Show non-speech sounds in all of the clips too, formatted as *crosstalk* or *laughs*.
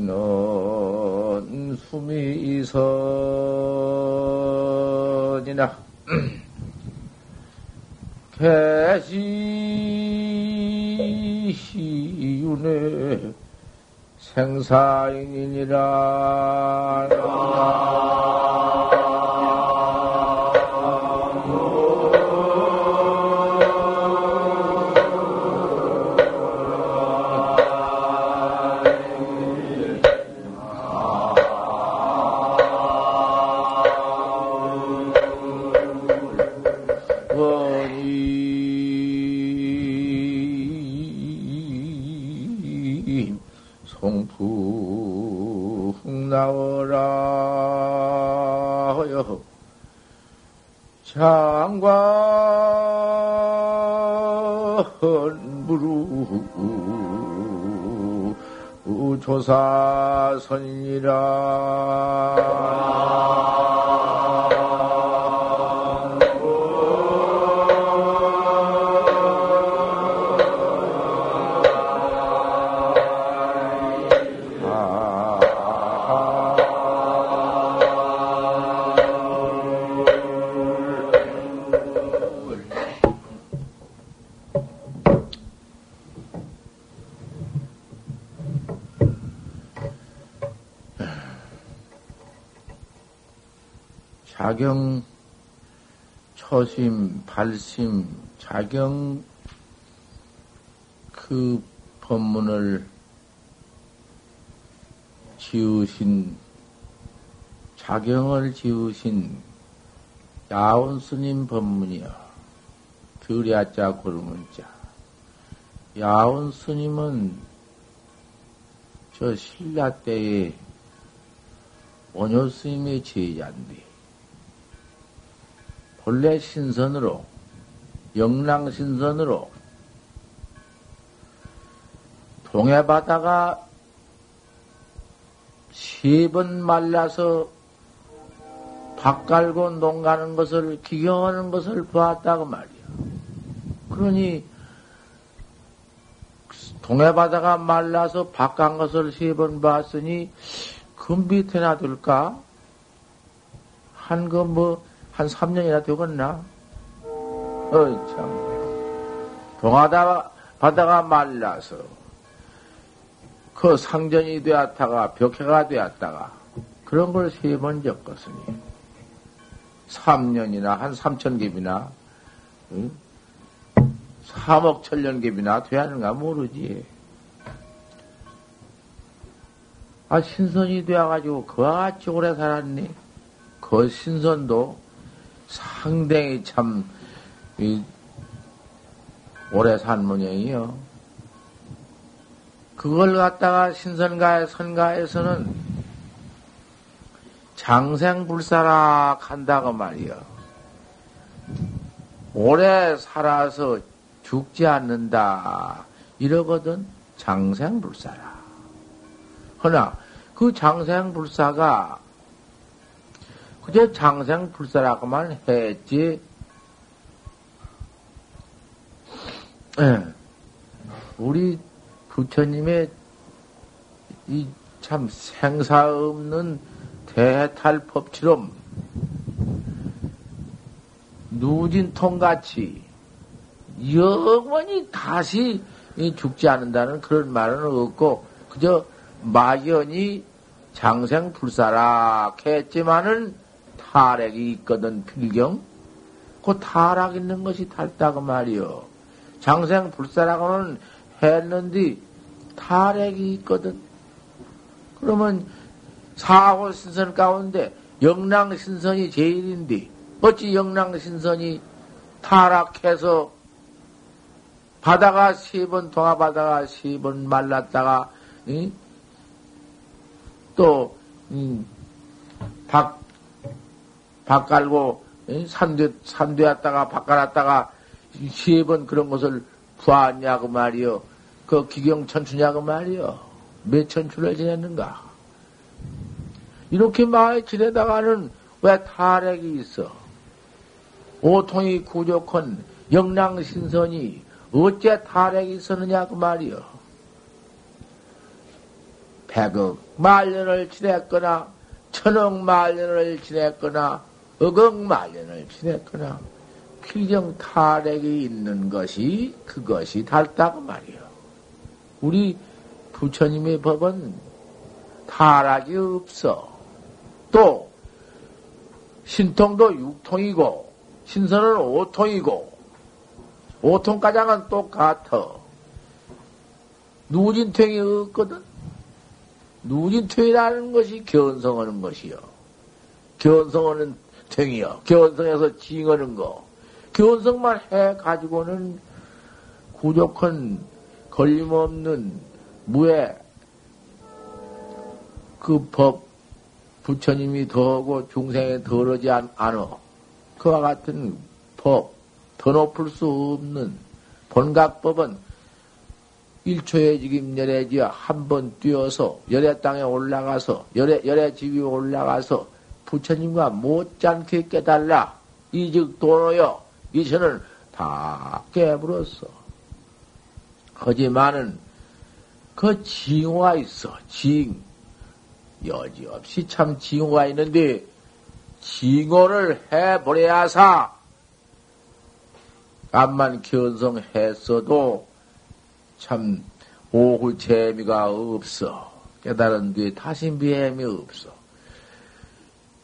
여기는 숨이 선이나 개시윤회 생사인이니라 조사선이라 자경 초심, 발심, 자경 그 법문을 지으신 자경을 지으신 야온 스님 법문이여. 들야자 고르문자. 야온 스님은 저 신라 때에 원효 스님의 제자인데 본래 신선으로 영랑 신선으로 동해 바다가 세 번 말라서 밥 갈고 농 가는 것을 기경하는 것을 보았다고 말이야. 그러니 동해 바다가 말라서 밥 간 것을 세 번 봤으니 금빛에나 둘까? 한 거 뭐, 한 3년이나 되겠나? 어이, 참. 동하다, 바다가 말라서, 그 상전이 되었다가, 벽해가 되었다가, 그런 걸 세 번 겪었으니, 3년이나, 한 3천 갭이나, 응? 3억 천년 갭이나 되었는가 모르지. 아, 신선이 되어가지고 그와 같이 오래 살았니? 그 신선도 상당히 참, 이, 오래 산 모양이요. 그걸 갖다가 신선가에, 선가에서는 장생불사락 한다고 말이요. 오래 살아서 죽지 않는다. 이러거든, 장생불사라. 허나, 그 장생불사가 그저 장생 불사라고만 했지. 예. 우리 부처님의 이 참 생사 없는 대탈법처럼 누진통같이 영원히 다시 죽지 않는다는 그런 말은 없고 그저 막연히 장생 불사락 했지만은 타락이 있거든 필경. 그 타락 있는 것이 닮다고 말이요. 장생 불사락은 했는데 타락이 있거든. 그러면 사고 신선 가운데 영랑 신선이 제일인데 어찌 영랑 신선이 타락해서 바다가 세 번 동아 바다가 세 번 말랐다가 응? 또 음, 박, 박 깔고 산되 산되었다가 박 깔았다가 세 번 그런 것을 부았냐고 말이요. 그 기경 천추냐고 말이요. 몇 천추를 지냈는가? 이렇게 많이 지내다가는 왜 타락이 있어? 오통이 구족한 영랑신선이 어째 탈핵이 있었느냐 그 말이여. 백억 말년을 지냈거나 천억 말년을 지냈거나 억억 말년을 지냈거나 필경 탈핵이 있는 것이 그것이 닳다고 말이여. 우리 부처님의 법은 탈락이 없어. 또 신통도 육통이고 신선은 오통이고 오통가장은 똑같아. 누진통이 없거든. 누진통이라는 것이 견성하는 것이요. 견성하는 탱이요. 견성해서 징하는 거. 견성만 해 가지고는 구족한 걸림없는 무에 그 법 부처님이 더하고 중생에 덜하지 않, 않어. 그와 같은 법, 더 높을 수 없는 본각법은 일초에 지금 열애지어 한번 뛰어서 열애 땅에 올라가서 열애 열애 집이 올라가서 부처님과 못지않게 깨달라 이즉 도로여 이천을 다 깨버렸어. 하지만은 그 징후가 있어 징 여지없이 참 징후가 있는데 징후를 해버려야사 암만 견성했어도 참 오후 재미가 없어. 깨달은 뒤에 다시 미움이 없어.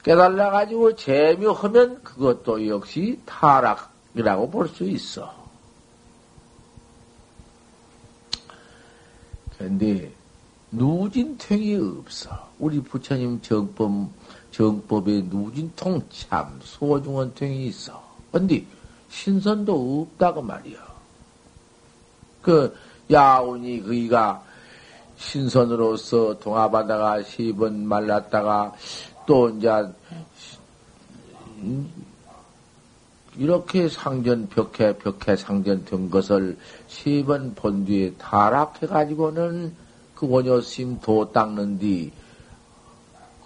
깨달아가지고 재미하면 그것도 역시 타락이라고 볼 수 있어. 그런데 누진통이 없어. 우리 부처님 정법, 정법에 누진통 참 소중한 통이 있어. 근데 신선도 없다고 말이야. 그 야운이 그이가 신선으로서 동화받다가 시번 말랐다가 또 이제 이렇게 상전 벽해 벽해 상전 된 것을 시번 본 뒤에 타락해 가지고는 그 원효심 도 닦는 뒤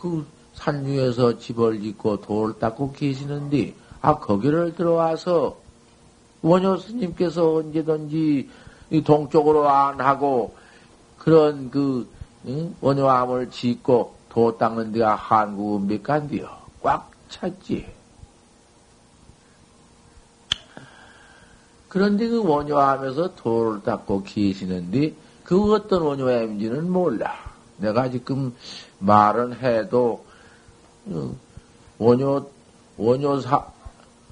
그 산중에서 집을 짓고 돌을 닦고 계시는데 아 거기를 들어와서 원효 스님께서 언제든지 동쪽으로 안 하고 그런 그 응? 원효암을 짓고 도 닦는 데가 한국 몇 간디요. 꽉 찼지. 그런데 그 원효암에서 도를 닦고 계시는데 그 어떤 원효암인지는 몰라. 내가 지금 말은 해도 원효 원효사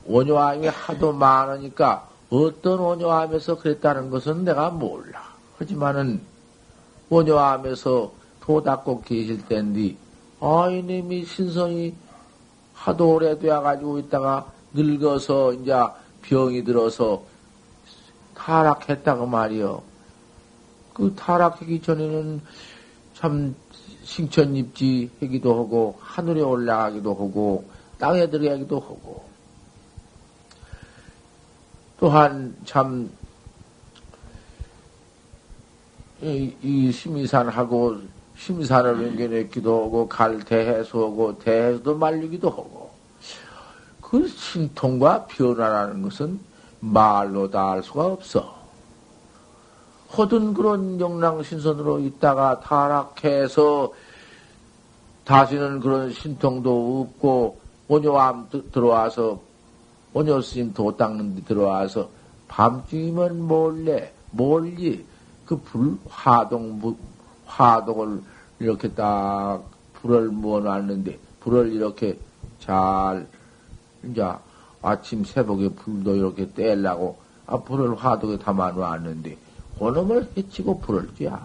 원효암이 하도 많으니까 어떤 원효암에서 그랬다는 것은 내가 몰라. 하지만은 원효암에서 도 닦고 계실 때인데 아 이놈이 신선이 하도 오래 되어 가지고 있다가 늙어서 이제 병이 들어서 타락했다고 말이요. 그 타락하기 전에는 참 신천입지 하기도 하고 하늘에 올라가기도 하고 땅에 들어가기도 하고 또한 참, 이, 이 심의산하고 심산을 연결했기도 하고 갈대해서하고 대해서도 말리기도 하고 그 신통과 변화라는 것은 말로 다 알 수가 없어. 허든 그런 영랑신선으로 있다가 타락해서 다시는 그런 신통도 없고 온유함 들어와서 원효 스님 도 닦는 데 들어와서 밤중이면 몰래, 몰리, 그 불, 화동, 화동을 이렇게 딱 불을 모아놨는데, 불을 이렇게 잘, 이제 아침 새벽에 불도 이렇게 떼려고, 아, 불을 화동에 담아놓았는데, 그놈을 해치고 불을 쬐야.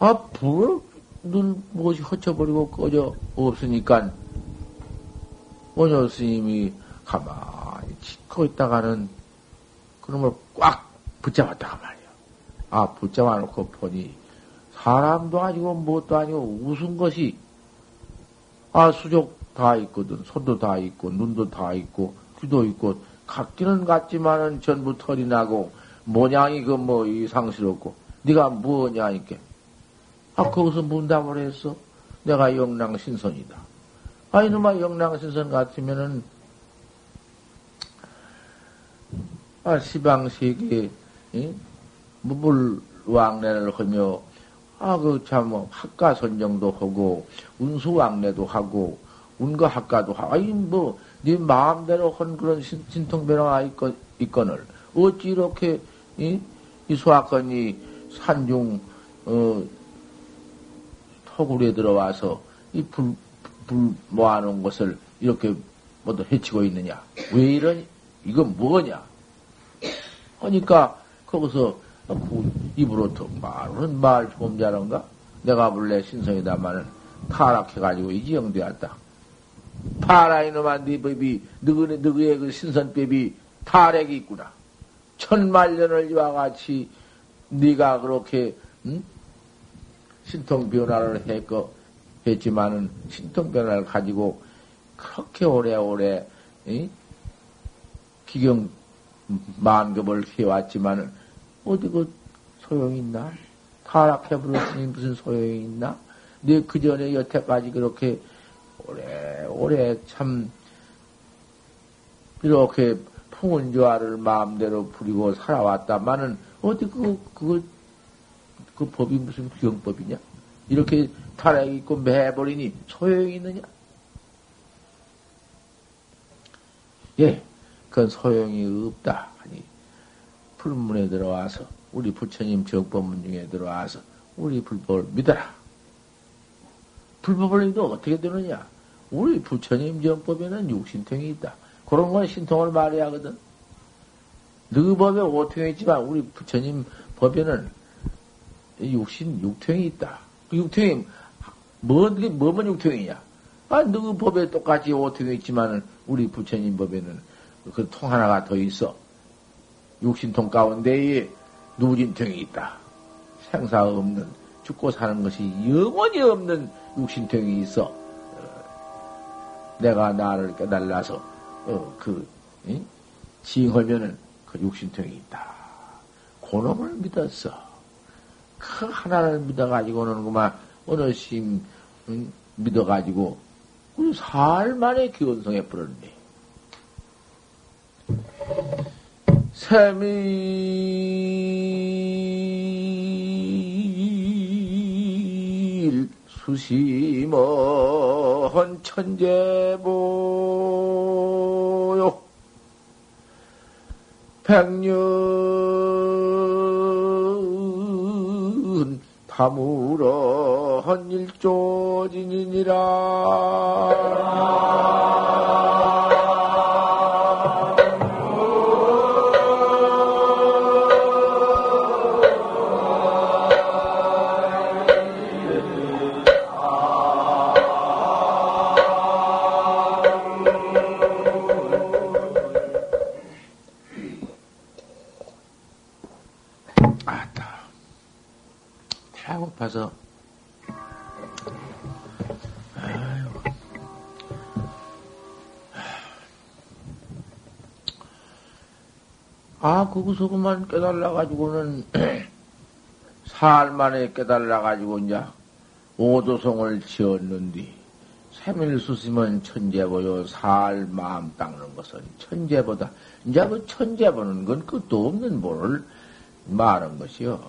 아, 불을 늘 무엇이 허쳐버리고 꺼져 없으니까, 원효 스님이 가만히 짓고 있다가는 그놈을 꽉 붙잡았다가 말이야. 아, 붙잡아 놓고 보니 사람도 아니고 무엇도 아니고 웃은 것이 아, 수족 다 있거든. 손도 다 있고, 눈도 다 있고, 귀도 있고, 같기는 같지만은 전부 털이 나고, 모양이 그 뭐 이상스럽고, 네가 뭐냐, 이게. 아, 거기서 문답을 했어. 내가 영랑신선이다. 아, 이놈아 영랑신선 같으면은 아, 시방세계, 무물 왕래를 하며, 아, 그, 참, 뭐, 학과 선정도 하고, 운수 왕래도 하고, 운거 학과도 하고, 아니, 뭐, 네 마음대로 한 그런 신, 신통변화가 있건, 있건을, 어찌 이렇게, 이, 이 소학건이 산중, 어, 토굴에 들어와서, 이 불, 불 모아놓은 것을 이렇게 모두 해치고 있느냐? 왜 이러니? 이건 뭐냐? 하니까, 거기서, 그 입으로 더 말은 말 잘한가? 내가 본래 신성이다마는 타락해가지고 이지영되었다. 파라 이놈아 네 법이 너의 너의 그 신선법이 타락이 있구나. 천만년을 이와 같이 네가 그렇게 응? 신통 변화를 했고 했지만은 신통 변화를 가지고 그렇게 오래오래 응? 기경 만급을 해왔지만은 어디 그 소용이 있나? 타락해 버렸으니 무슨 소용이 있나? 네 그 전에 여태까지 그렇게 오래, 오래 참, 이렇게 풍운조화를 마음대로 부리고 살아왔다마는 어디 그, 그, 그 법이 무슨 구경법이냐? 이렇게 타락이 있고 매버리니 소용이 있느냐? 예, 그건 소용이 없다. 불문에 들어와서, 우리 부처님 정법문 중에 들어와서, 우리 불법을 믿어라. 불법을 믿어 어떻게 되느냐? 우리 부처님 정법에는 육신통이 있다. 그런 건 신통을 말해야 하거든. 너 법에 오통이 있지만 우리 부처님 법에는 육신, 육통이 있다. 그 육통이, 뭐, 뭐만 육통이냐? 아, 너 법에 똑같이 오통이 있지만 우리 부처님 법에는 그 통 하나가 더 있어. 육신통 가운데에 누진통이 있다. 생사 없는, 죽고 사는 것이 영원히 없는 육신통이 있어. 내가 나를 깨달아서 어, 그 응? 징하면은 그 육신통이 있다. 고놈을 믿었어. 그 하나를 믿어가지고는 그만 어느 심 응? 믿어가지고 우리 살 만에 기원성해 버렸네. 세밀 수심어 헌 천재보요. 백년 다무러 헌일조진이니라 아, 거기서 그만 깨달아가지고는, *clears throat* 살 만에 깨달아가지고, 이제, 오도성을 지었는디, 세밀수심은 천재보요, 살 마음 닦는 것은 천재보다, 이제 그 천재 보는 건 끝도 없는 뭐를 말한 것이요.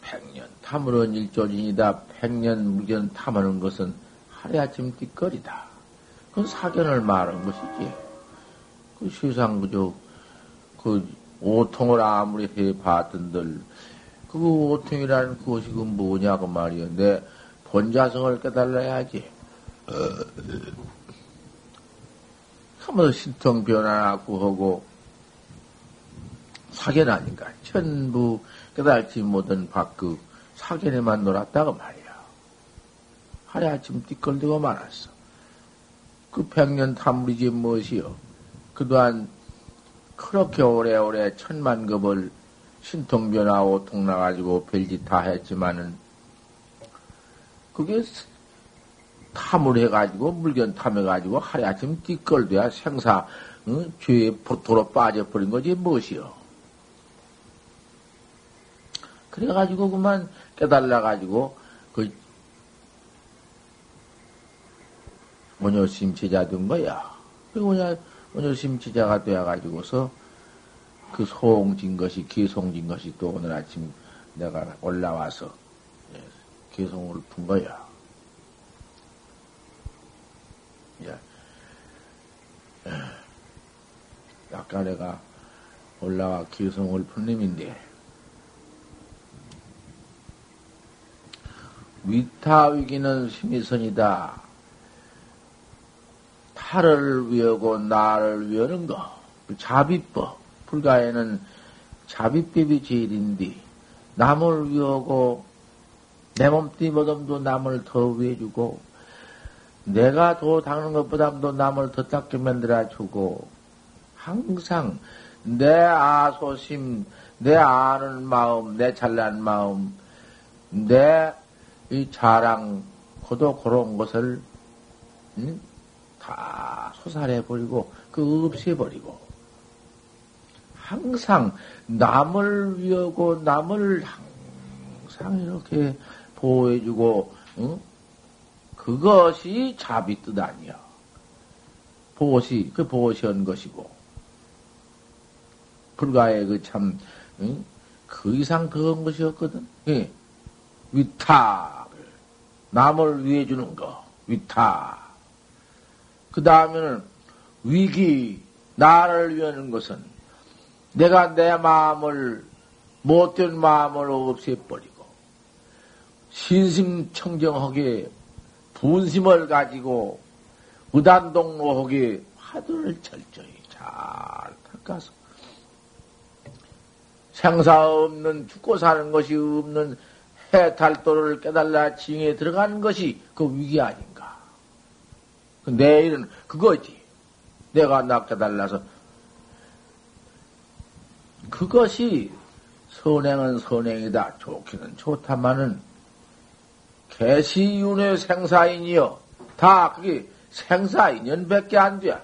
백년 탐으론 일조진이다. 백년 무견 탐하는 것은 하루아침 띠거리다. 그건 사견을 말한 것이지. 그 세상 그저 그 오통을 아무리 해 봤던들 그 오통이라는 그것이 그 뭐냐고 말이요. 내 본자성을 깨달아야지. 어, 한번 신통 변화하고 하고 사견 아닌가. 전부 깨달지 못한 밖그 사견에만 놀았다고 말이야. 하루아침 띠걸리고 말았어. 그 백년 탐물이지 무엇이요. 그동안 그렇게 오래오래 천만급을 신통변화하고 통나가지고 별짓 다 했지만은 그게 탐을 해가지고 물견 탐해가지고 하루아침 띠걸돼야 생사 응? 죄에 도로 빠져버린 거지 무엇이요. 그래가지고 그만 깨달아가지고 그 원효심 제자 된 거야. 그 뭐냐 원효심지자가 되어가지고서 그 소홍진 것이, 기송진 것이 또 오늘 아침 내가 올라와서 예, 기송을 푼 거야. 예. 아까 내가 올라와 기성을 푼 놈인데, 위타위기는 심의선이다. 타를 위하고 나를 위하는 거. 그 자비법. 불가에는 자비법이 제일인데, 남을 위하고, 내 몸띠 모듬도 남을 더 위해주고, 내가 도 닦는 것보다도 남을 더 닦게 만들어주고, 항상 내 아소심, 내 아는 마음, 내 잘난 마음, 내 이 자랑, 고도 그런 것을, 응? 다 소살해버리고, 그 없애버리고, 항상 남을 위하고 남을 항상 이렇게 보호해주고, 응? 그것이 자비 뜻 아니야. 보호시, 그 보호시한 것이고. 불가에 그 참, 응? 그 이상 더한 것이 없거든. 예. 위탁을. 남을 위해 주는 거. 위탁. 그 다음에는 위기, 나를 위하는 것은 내가 내 마음을, 못된 마음을 없애버리고, 신심청정하게 분심을 가지고 의단동로하게 화두를 철저히 잘 닦아서 생사 없는 죽고 사는 것이 없는 해탈도를 깨달라 징에 들어가는 것이 그 위기. 그 내일은 그거지. 내가 나 깨달라서 그것이 선행은 선행이다. 좋기는 좋다마는 개시윤의 생사인이여. 다 그게 생사인연밖에 안 돼.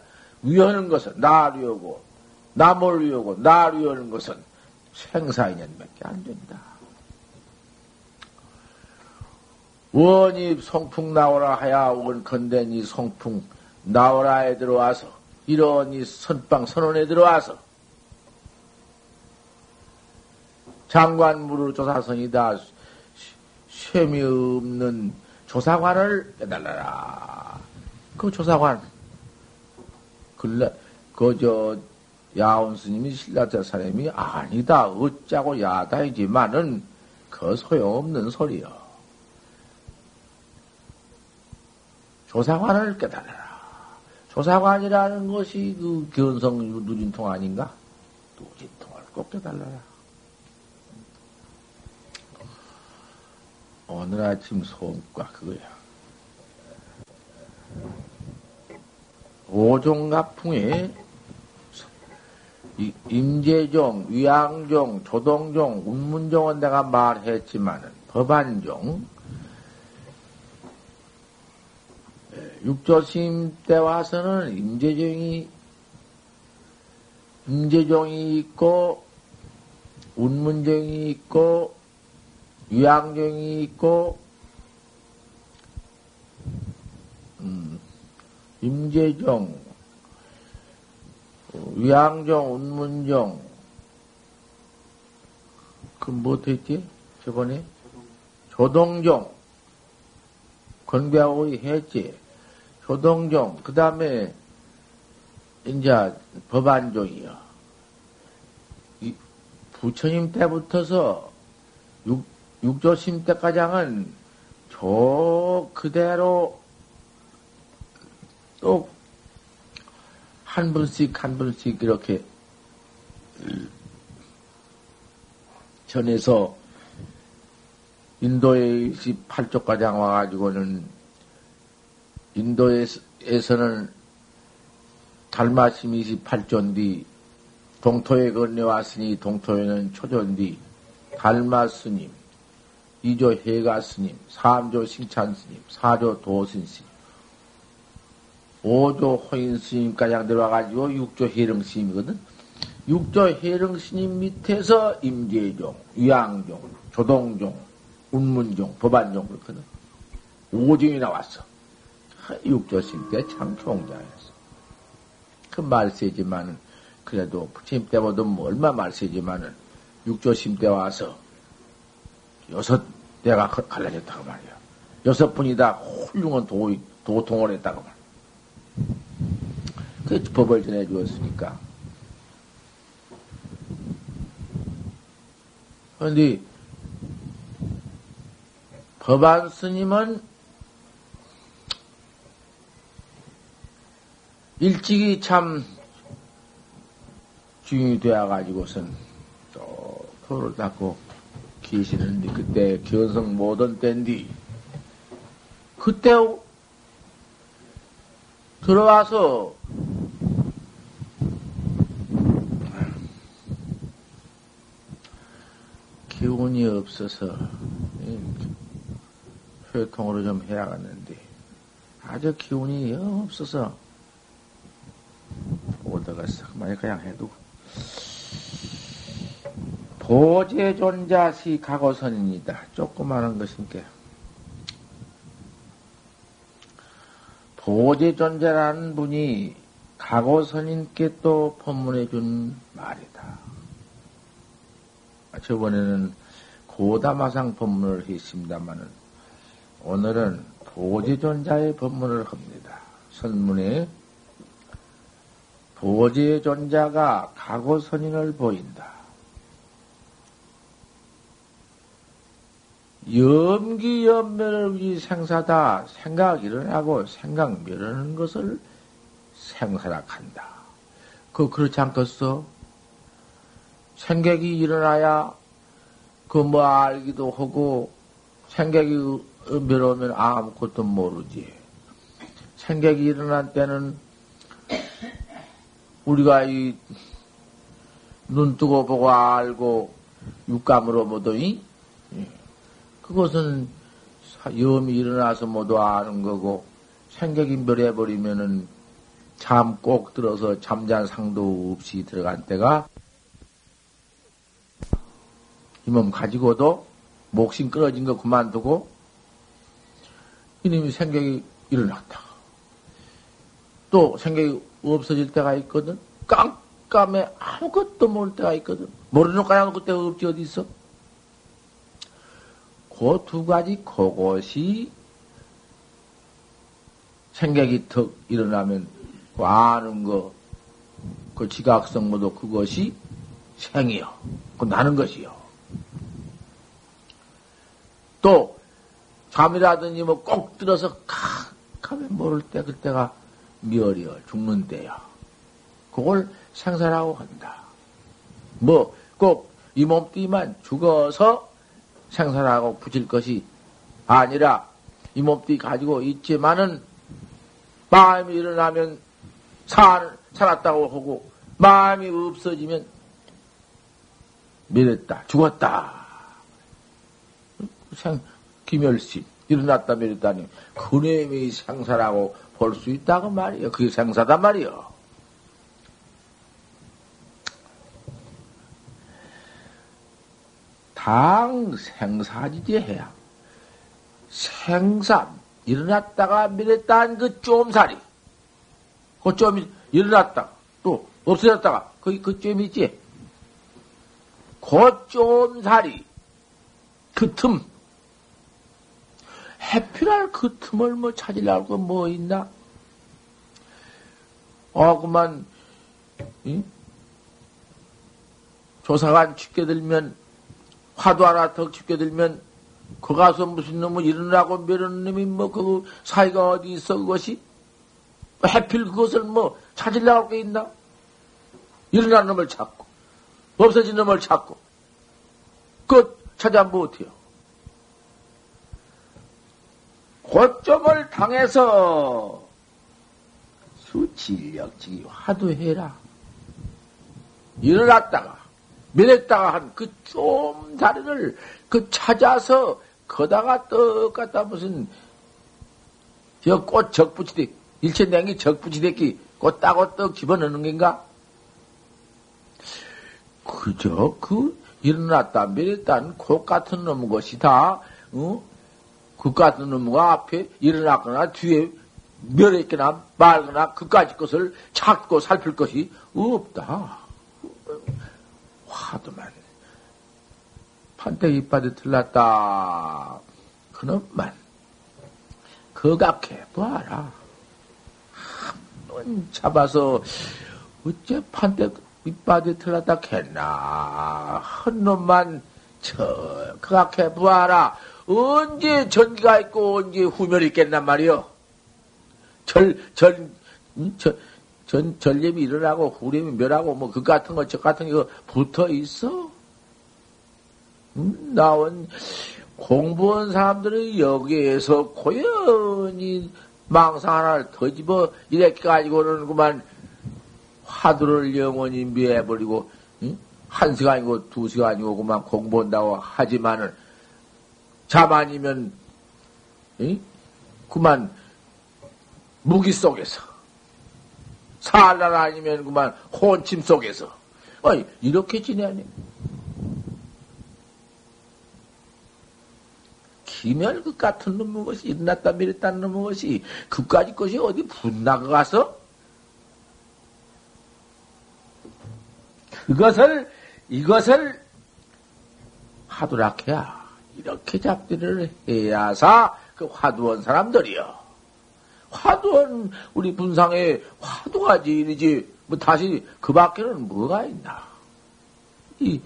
위하는 것은 나류하고 남을 위하고 나류하는 것은 생사인연밖에 안 된다. 원입 성풍 나오라 하야 원컨대 이 성풍 나오라에 들어와서 이런 이 선방 선언에 들어와서 장관무를 조사선이다 셈이 없는 조사관을 빼달라라. 그 조사관 근래 그저 야온 스님이 신라자 사람이 아니다 어짜고 야다이지만은 그 소용없는 소리요. 조사관을 깨달아라. 조사관이라는 것이 그 견성 누진통 아닌가? 누진통을 꼭 깨달아라. 오늘 아침 소음과 그거야. 오종갑풍에 임재종, 위양종, 조동종, 운문종은 내가 말했지만은 법안종, 육조심 때 와서는 임재종이, 임재종이 있고, 운문종이 있고, 위양종이 있고, 음, 임재종, 위양종, 운문종, 그 못했지? 저번에? 조동종, 건배하고 했지? 조동종, 그 다음에, 이제 법안종이요. 부처님 때부터서 육, 육조심 때까지는 저 그대로 또 한 분씩 한 분씩 이렇게 전에서 인도에 28쪽까지 와가지고는 인도에서는 달마심 28조인데 동토에 건네왔으니 동토에는 초조인데 달마 스님, 2조 해가 스님, 3조 싱찬 스님, 4조 도신 스님, 5조 호인 스님까지 들어와가지고 6조 해령 스님이거든. 6조 해령 스님 밑에서 임재종, 위양종, 조동종, 운문종, 법안종 그렇거든. 5종이 나왔어. 6조 스님 때참 총장이었어. 그 말세지만은, 그래도 부처님 때보다 뭐 얼마 말세지만은, 육조심 때 와서, 여섯 대가 갈라졌다고 말이야. 여섯 분이 다 훌륭한 도, 도통을 했다고 말. 그 법을 전해 주었으니까. 그런데 법안 스님은 일찍이 참 주인이 되어가지고선 또 도를 닦고 계시는데 그때 견성 모던 때인데 그때 들어와서 기운이 없어서 회통으로 좀 해야겠는데 아주 기운이 없어서 오다가 싹많이 그냥 해도 보제존자시 가고선입니다. 조그마한 것인게 보제존자라는 분이 가고선인께 또 법문해 준 말이다. 저번에는 고다마상 법문을 했습니다마는 오늘은 보제존자의 법문을 합니다. 선문에 보제존자가 가고선인을 보인다. 염기연멸을 위해 생사다. 생각 일어나고 생각 멸하는 것을 생사라 한다. 그, 그렇지 않겠어? 생각이 일어나야 그 뭐 알기도 하고 생각이 멸하면 아무것도 모르지. 생각이 일어난 때는 우리가 이 눈 뜨고 보고 알고 육감으로 보더니 그것은 염이 일어나서 모두 아는 거고 생각이 멸해버리면은 잠 꼭 들어서 잠잔 상도 없이 들어간 때가 이 몸 가지고도 목심 끊어진 거 그만두고 이놈이 생각이 일어났다. 또 생각이 없어질 때가 있거든. 깜깜해 아무것도 모를 때가 있거든. 모르는 거야 그때 없지 어디 있어? 그 두 가지 그것이 생각이 턱 일어나면 그 아는 거, 그 지각성 모두 그것이 생이요. 그 나는 것이요. 또 잠이라든지 뭐 꼭 들어서 칵 하면 모를 때 그때가 멸이요. 죽는 때야. 그걸 생사라고 한다. 뭐 꼭 이 몸띠만 죽어서 생산하고 붙일 것이 아니라 이 몸띠 가지고 있지만은 마음이 일어나면 살, 살았다고 하고 마음이 없어지면 멸했다, 죽었다. 생, 기멸시, 일어났다 멸했다니, 그놈이 생사라고 볼 수 있다고 말이요. 그게 생사단 말이요. 당 생사지지 해야. 생사, 일어났다가 밀었다는 그 좀살이. 그 좀이 일어났다. 또 없어졌다가. 그, 그좀 있지. 그 좀살이. 그 틈. 해피랄 그 틈을 뭐 찾으려고 뭐 있나? 어, 그만, 응? 조사관 죽게 들면 화도 하나 더 깊게 들면 그 가서 무슨 놈을 일어나고 멸하는 놈이 뭐 그 사이가 어디 있어 그것이 해필 그것을 뭐 찾으려고 게 있나? 일어난 놈을 찾고 없어진 놈을 찾고 그 찾아 못 해요. 고점을 당해서 수질력지기 화두해라. 일어났다가 밀었다가 한 그 좀 다리를 그 찾아서 거다가 떡 갖다 무슨 저꽃 적부치대 일체 냉기 적부치대기 꽃 따고 떡 집어넣는 건가? 그저 그 일어났다 밀었다 는 콧 같은 놈 것이 다 어? 그 같은 놈과 앞에 일어났거나 뒤에 멸했거나 말거나 그까지 것을 찾고 살필 것이 없다. 화두만 판때 이빨이 틀렸다. 그놈만 거각해 봐라. 한번 잡아서 어째 판때 이빨이 틀렸다 했나. 한 놈만 저 거각해 보아라. 언제 전기가 있고 언제 후멸이 있겠단 말이요. 절, 절, 음? 절, 전, 전염이 일어나고 후렴이 멸하고 뭐 그 같은 거, 저 같은 거 붙어 있어? 음, 나온 공부한 사람들은 여기에서 고연히 망상 하나를 더 집어 이렇게 가지고는 그만 화두를 영원히 묘해버리고 응? 한 시간이고 두 시간이고 그만 공부한다고 하지만은 잠 아니면 응? 그만 무기 속에서 살날 아니면 그만 혼침 속에서. 어이 이렇게 지내니? 기멸 그 같은 놈의 것이 일어났다 미랬다는 놈의 것이 그까지 것이 어디 분나가서? 그것을 이것을 하도락 해야 이렇게 잡기를 해야사 그 화두원 사람들이요. 화두원 우리 분상에 화두가지 이러지 뭐 다시 그 밖에는 뭐가 있나? 이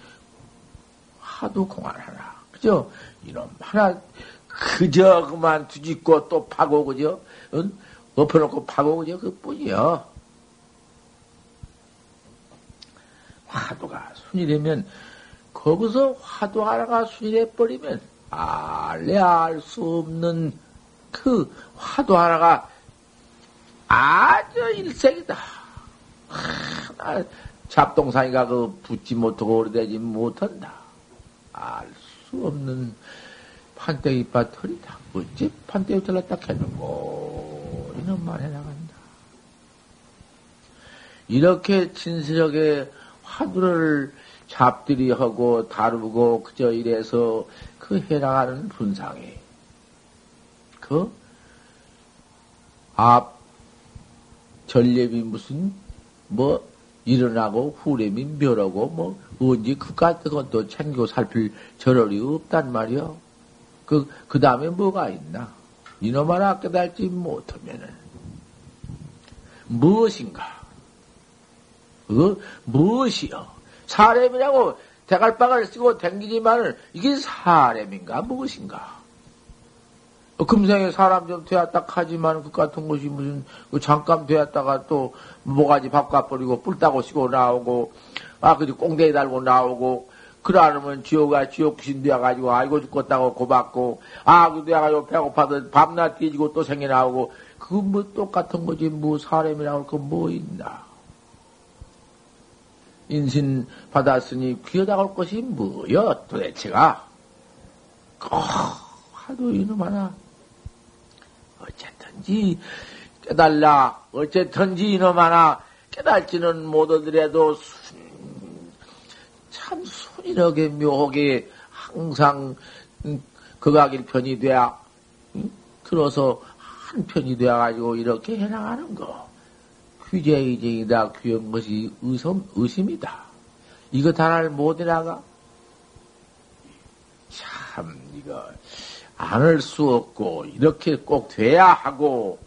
화두 공안 하나 그죠? 이놈 하나 그저 그만 뒤집고 또 파고 그죠? 응? 엎어놓고 파고 그죠? 그뿐이요. 화두가 순이되면 거기서 화두 하나가 순이돼 버리면 알래 알 수 없는 그 화두 하나가 아주 일색이다. 하, 잡동사니가 그 붙지 못하고 오래되지 못한다. 알 수 없는 판때기 빠털이다. 어찌 판때기 잘랐다 했는고 이런 말 해나간다. 이렇게 진실하게 화두를 잡들이 하고 다루고 그저 이래서 그 해나가는 분상이 그 앞 전례비 무슨 뭐 일어나고 후렴이 멸하고 뭐 언제 그 같은 것도 챙겨 살필 저럴이 없단 말이요. 그, 그 다음에 뭐가 있나? 이놈 하나 깨달지 못하면은 무엇인가? 그 무엇이요? 사람이라고 대갈박을 쓰고 댕기지만은 이게 사람인가 무엇인가? 어, 금생에 사람 좀 되었다 하지만 그 같은 것이 무슨 그 잠깐 되었다가 또 모가지 바꿔버리고 뿔 따고 쓰고 나오고 아 그지 꽁대에 달고 나오고 그러면 지옥아 지옥 귀신 되어가지고 아이고 죽겠다고 고받고 아그 되어가지고 배고파도 밤낮 뒤지고 또 생겨 나오고 그 뭐 똑같은 거지 뭐 사람이라고 그 뭐 있나 인신 받았으니 귀에다 올 것이 뭐여 도대체가 어, 하도 이놈 하나 어쨌든지 깨달라. 어쨌든지 이놈 하나 깨달지는 못하더라도 참 순이하게 묘하게 항상 극악일 편이 돼야 들어서 한 편이 되어가지고 이렇게 해나가는 거. 귀재의쟁이다. 귀한 것이 의심, 의심이다. 이거 다를 못 해나가? 참, 이거. 안을 수 없고 이렇게 꼭 돼야 하고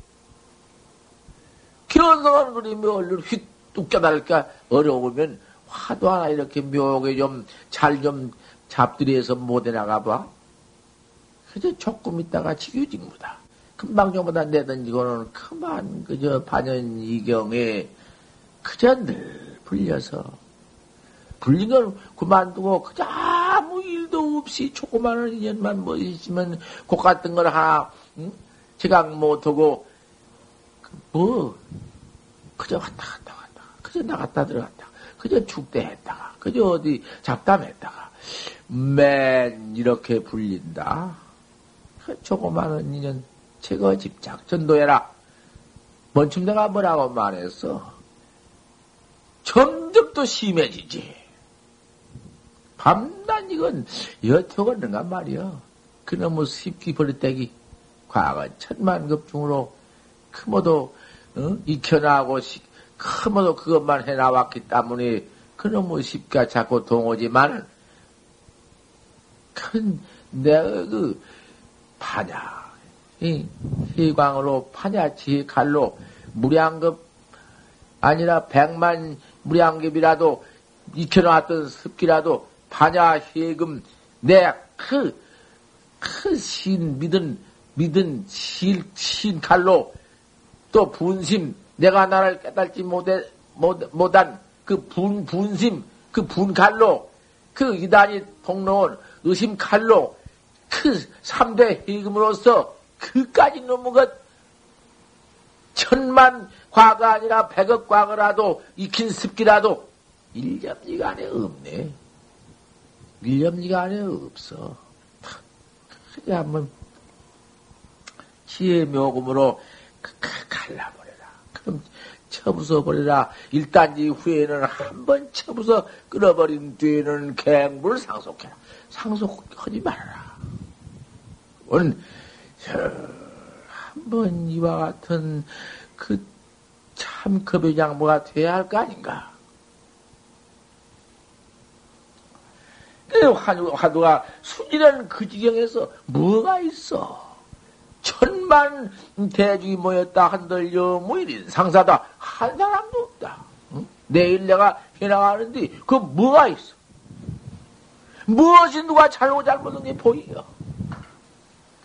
견성한 그림이 얼른 휙 뚝 깨달을까 어려우면 화도 하나 이렇게 묘하게 좀 잘 좀 잡들이해서 못 해 나가 봐. 그저 조금 있다가 지규직무다. 금방 좀보다 내던지고는 그만 그저 반연 이경에 그저 늘 불려서 불린 걸 그만두고 그저 아무 일도 없이 조그마한 인연만 뭐 있으면 곧 같은 걸 하나 응? 지각 못하고 뭐 그저 왔다 갔다 갔다 그저 나갔다 들어갔다 그저 축대했다가 그저 어디 잡담했다가 맨 이렇게 불린다 그 조그마한 인연 제거 집착 전도해라 먼춤 내가 뭐라고 말했어 점점 또 심해지지 밤낮 이건 여태가 는가 말이여. 그놈의 습기 버릇대기 과거 천만급 중으로 크모도 어? 익혀나고 크모도 그것만 해나왔기 때문에 그놈의 십가 자꾸 동오지만 큰 내가 그 파냐 이 희광으로 파냐 지 칼로 무량급 아니라 백만 무량급이라도 익혀놨던 습기라도 파냐 해금 내그 큰신 믿은 믿은 실, 신 칼로 또 분심 내가 나를 깨달지 못해 못, 못한 그 분, 분심 그 분칼로 그 이단이 통로온 의심 칼로 그 3대 해금으로서 그까지 넘은 것 천만 과가 아니라 백억 과거라도 익힌 습기라도 일념지가 안에 없네. 일념지가 안에 없어. 크게 한번 지혜 묘금으로 갈라버려라. 그럼 쳐부숴버려라. 일단 이후에는 한 번 쳐부숴 끊어버린 뒤에는 갱불 상속해라. 상속하지 말아라. 오늘 한번 이와 같은 그 참 급여장모가 돼야 할 거 아닌가? 화두가 순이라는 그 지경에서 뭐가 있어? 천만 대중이 모였다 한들 여무일인 상사다 한 사람도 없다. 응? 내일 내가 해나가는데 그 뭐가 있어? 무엇이 누가 잘못 잘못한 보이요?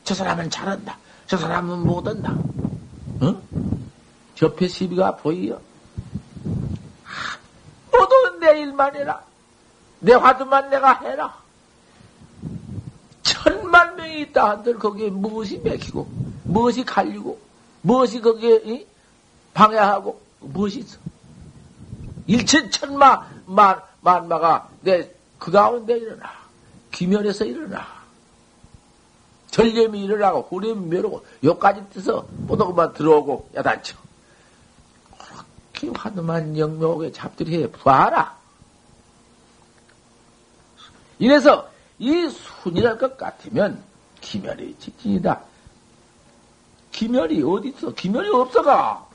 저 사람은 잘한다. 저 사람은 못한다. 응? 접해 시비가 보이요? 모두 내일만 해라. 내 화두만 내가 해라. 천만 명이 있다 한들 거기에 무엇이 맥히고, 무엇이 갈리고, 무엇이 거기에 방해하고, 무엇이 있어? 일천 천마 만, 만마가 내 그 가운데 일어나. 기면에서 일어나. 전념이 일어나고, 후렴이 멸하고, 요까지 떠서 뽀독만 들어오고, 야단쳐. 그렇게 화두만 영묘하게 잡들이 해 봐라. 이래서 이 순이랄 것 같으면 기멸이 직진이다. 기멸이 어디 있어? 기멸이 없어가.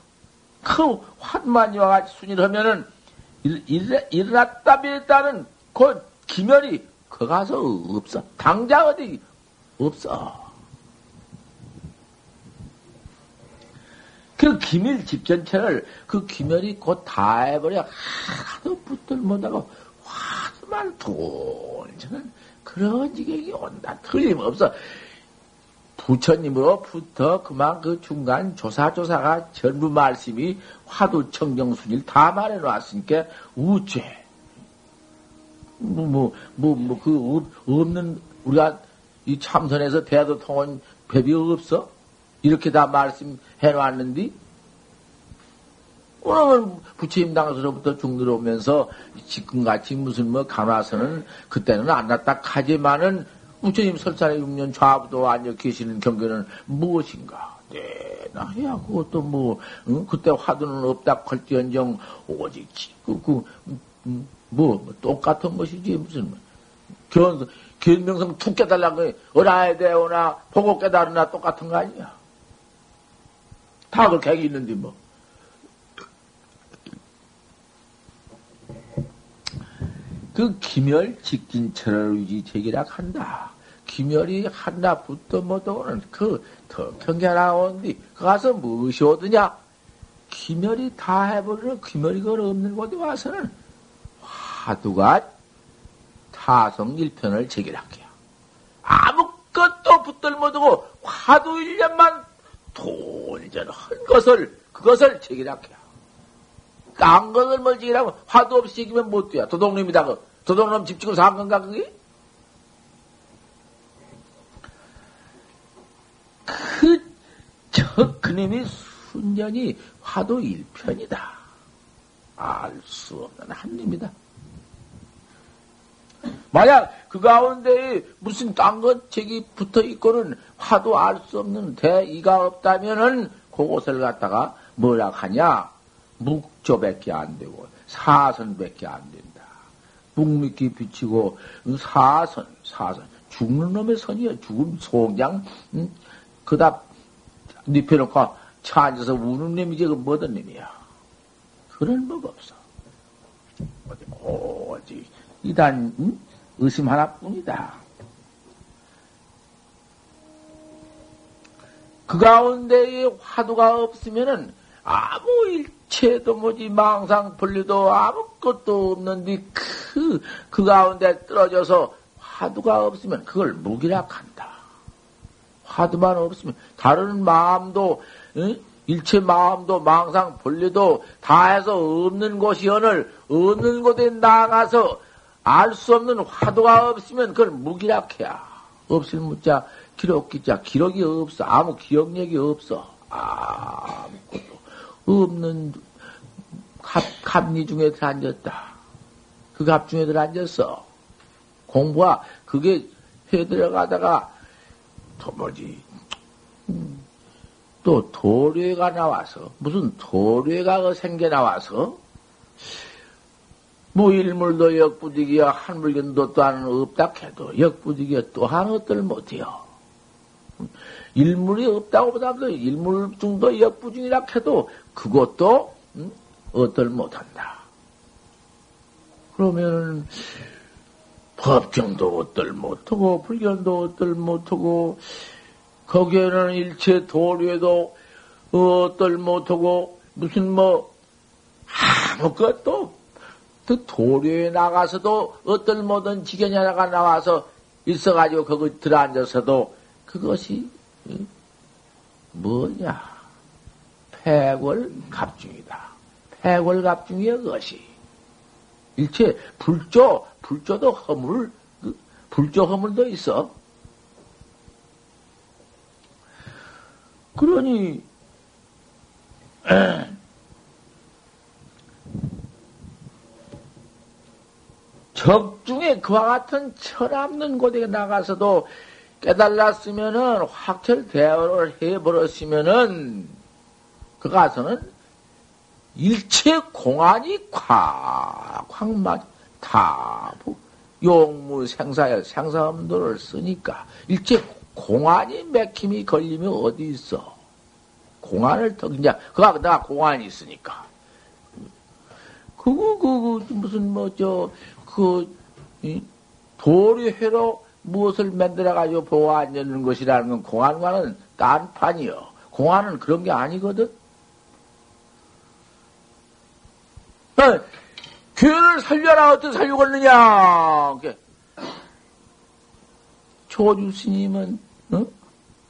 그 환만이와 같이 순이를 하면은 일, 일어났다 밀었다는 그 기멸이 그 가서 없어. 당장 어디 없어. 그 기밀 집전체를 그 기멸이 곧 다 해버려 하도 붙들 못하고 화두만 돌저는 그런 지경이 온다. 틀림없어. 부처님으로부터 그만 그 중간 조사조사가 전부 말씀이 화두 청정순일 다 말해 놨으니까 우죄. 뭐, 뭐, 뭐, 뭐, 그, 없는, 우리가 이 참선에서 대도 통한 법이 없어? 이렇게 다 말씀해 놨는데, 오늘은 부처님 당서로부터 중 들어오면서 지금같이 무슨 뭐 간화서는 그때는 안 났다 하지만은 부처님 설산의 6년 좌부도 앉아 계시는 경계는 무엇인가? 네, 나 해야 그것도 뭐, 응? 그때 화두는 없다 할지언정 오직, 그, 그, 음, 뭐, 뭐, 똑같은 것이지, 무슨, 뭐. 견, 견명성 툭 깨달라고 어라야 되오나, 보고 깨달으나 똑같은 거 아니야. 다 그렇게 있는데 뭐. 그 기멸 직진 철을 유지 제기락 한다. 기멸이 하나 붙도 못오는 그더 경계나온디 그 가서 무엇이 오드냐? 기멸이 다 해버리는 기멸이 그 없는 곳에 와서는 화두가 타성 일편을 제기할게요. 아무것도 붙들 못하고 화두 일년만 돌전한 것을 그것을 제기할게요. 딴 것을 뭘 지기라고 화두 없이 지기면 못 돼요. 도둑놈이다. 그. 도둑놈 집 지고 산 건가, 그게? 그, 저, 그놈이 순전히 화두 일편이다. 알 수 없는 한입니다. 만약 그 가운데 무슨 딴 것 책이 붙어 있고는 화도 알 수 없는 대의가 없다면은 그곳을 갖다가 뭐라 하냐? 묵조밖에 안 되고 사선밖에 안 된다. 묵미끼 비치고 사선, 사선. 죽는 놈의 선이야. 죽음 송장 응? 그다 눕혀놓고 차 앉아서 우는 놈이지, 그 뭐든 놈이야. 그런 법 없어. 어디, 오직, 이단, 응? 의심 하나뿐이다. 그 가운데에 화두가 없으면은 아무 일체도 뭐지 망상 분리도 아무것도 없는데 그, 그 가운데 떨어져서 화두가 없으면 그걸 무기락한다. 화두만 없으면 다른 마음도 응? 일체 마음도 망상 분리도 다 해서 없는 곳이 오늘 없는 곳에 나가서 알 수 없는 화두가 없으면 그걸 무기락해야. 없을 무자 기록 기자 기록이 없어. 아무 기억력이 없어. 아무것도 없는 갑, 갑리 중에 들어앉았다. 그 갑 중에 들어앉았어. 공부가 그게 해 들어가다가 또 뭐지 음, 또 도례가 나와서 무슨 도례가 그 생겨 나와서 뭐 일물도 역부지기야 한물견도 또한 없다 해도 역부지기야 또한 어떨 못해요. 일물이 없다고 보다도 일물 중도 역부중이라 해도 그것도 음? 어떨 못한다. 그러면 법경도 어떨 못하고 불견도 어떨 못하고 거기에는 일체 도류에도 어떨 못하고 무슨 뭐 아무것도 그 도류에 나가서도 어떨 모든 지견이 하나가 나와서 있어가지고 거기 들어앉아서도 그것이 뭐냐 폐골갑중이다. 폐골갑중이야 그것이 일체 불조 불조도 허물 그 불조 허물도 있어. 그러니 *clears throat* 적중에 그와 같은 철없는 곳에 나가서도 깨달았으면은 확철 대화를 해버렸으면은 그 가서는 일체 공안이 콱콱 맞다 용무 생사야 생사음도를 쓰니까 일체 공안이 맥힘이 걸리면 어디 있어? 공안을 더 그냥 그가 내가 공안이 있으니까 그거 그거 무슨 뭐저 그 도리회로 무엇을 만들어 가지고 보고 앉는 것이라는 건 공안과는 딴판이요. 공안은 그런 게 아니거든. 어, 교회를 살려라 어떻게 살려겠느냐. 조주 스님은 어?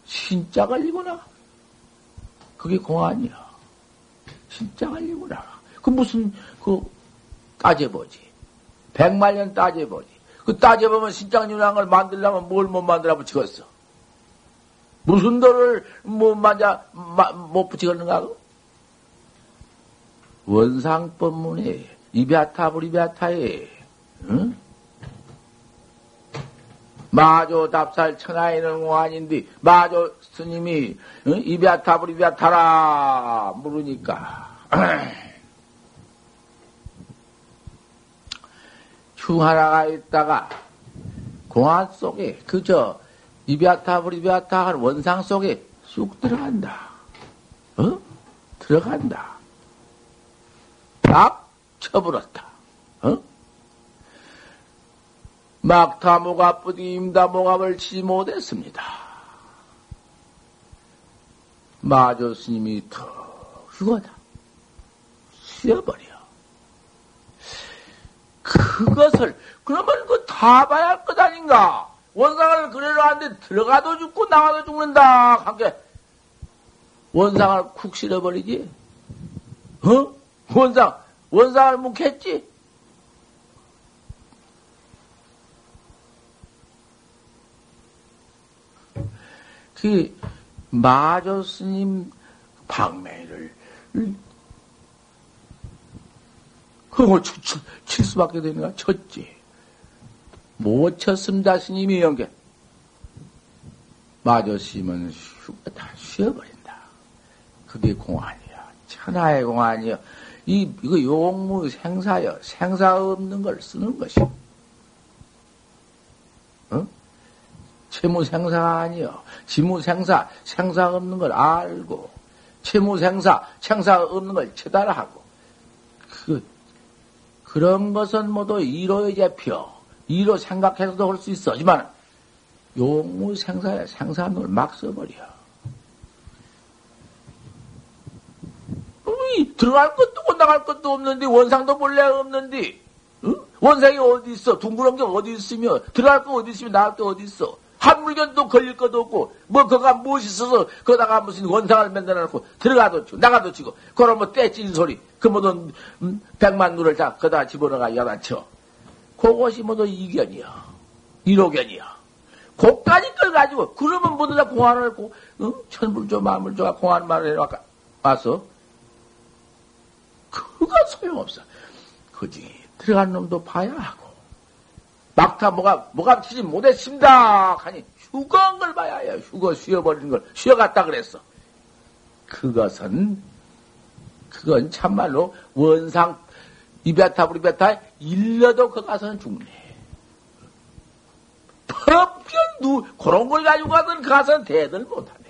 신자 걸리구나. 그게 공안이야. 신자 걸리구나. 그 무슨 그 따져보지. 백만 년 따져보지. 그 따져보면 신장유랑을 만들려면 뭘 못 만들어 붙이겠어? 무슨 돌을 못 만자 못 붙이겠는가? 원상법문에 이비아타 불이비아타에 응? 마조 답살 천하에는 공안인데 마조 스님이 응? 이비아타 불 이비아타라 물으니까 *clears throat* 흉 하나가 있다가 공안 속에 그저 이비아타 한 원상 속에 쑥 들어간다. 어? 들어간다. 딱 쳐버렸다. 어? 막타 목압부디 임다 목압을 치지 못했습니다. 마조 스님이 턱 죽어다. 쉬어버려. 그것을, 그러면 그 다 봐야 할 것 아닌가? 원상을 그래로 하는데 들어가도 죽고 나가도 죽는다. 함께 원상을 쿡 실어버리지? 어? 원상, 원상을 묵혔지? 그 마조 스님 방매를 그걸 칠, 칠 수밖에 되는가? 쳤지. 못 쳤습니다, 스님이 연계. 스님은 다 쉬어버린다. 그게 공안이야. 천하의 공안이야. 이, 이거 용무 생사여. 생사 없는 걸 쓰는 것이. 어? 채무 생사 아니여. 지무 생사, 생사 없는 걸 알고, 채무생사, 생사 없는 걸 체달하고, 그, 그런 것은 모두 이로의 제표, 이로 생각해서도 할 수 있어. 하지만, 용무 생사에 생사를 막 써버려. 어이, 들어갈 것도 없고 나갈 것도 없는데, 원상도 본래 없는데, 응? 원상이 어디 있어? 둥그런 게 어디 있으며, 들어갈 거 어디 있으며, 나갈 게 어디 있어? 한 물건도 걸릴 것도 없고, 뭐, 그가 무엇이 있어서, 거다가 무슨 원상을 만들어 놓고, 들어가도 치고, 나가도 치고, 그럼 뭐, 떼찐 소리, 그 모든, 음, 백만 눈을 다 거다 집어넣어가 야단쳐. 그것이 모두 이견이야. 일호견이야. 고까지 걸 가지고, 그러면 모두 다 공안을, 고, 응? 천불조, 만불조가 공안 말을 와서, 그거 소용없어. 그지. 들어간 놈도 봐야 하고. 막타 뭐가, 뭐가 치지 못했습니다. 하니, 휴거한 걸 봐야 해요. 휴거 쉬어버리는 걸. 쉬어갔다 그랬어. 그것은, 그건 참말로 원상, 이베타, 브리베타, 일러도 그 가서는 죽네. 법견 누, 그런 걸 가지고 가든 그 가서는 대들 못하네.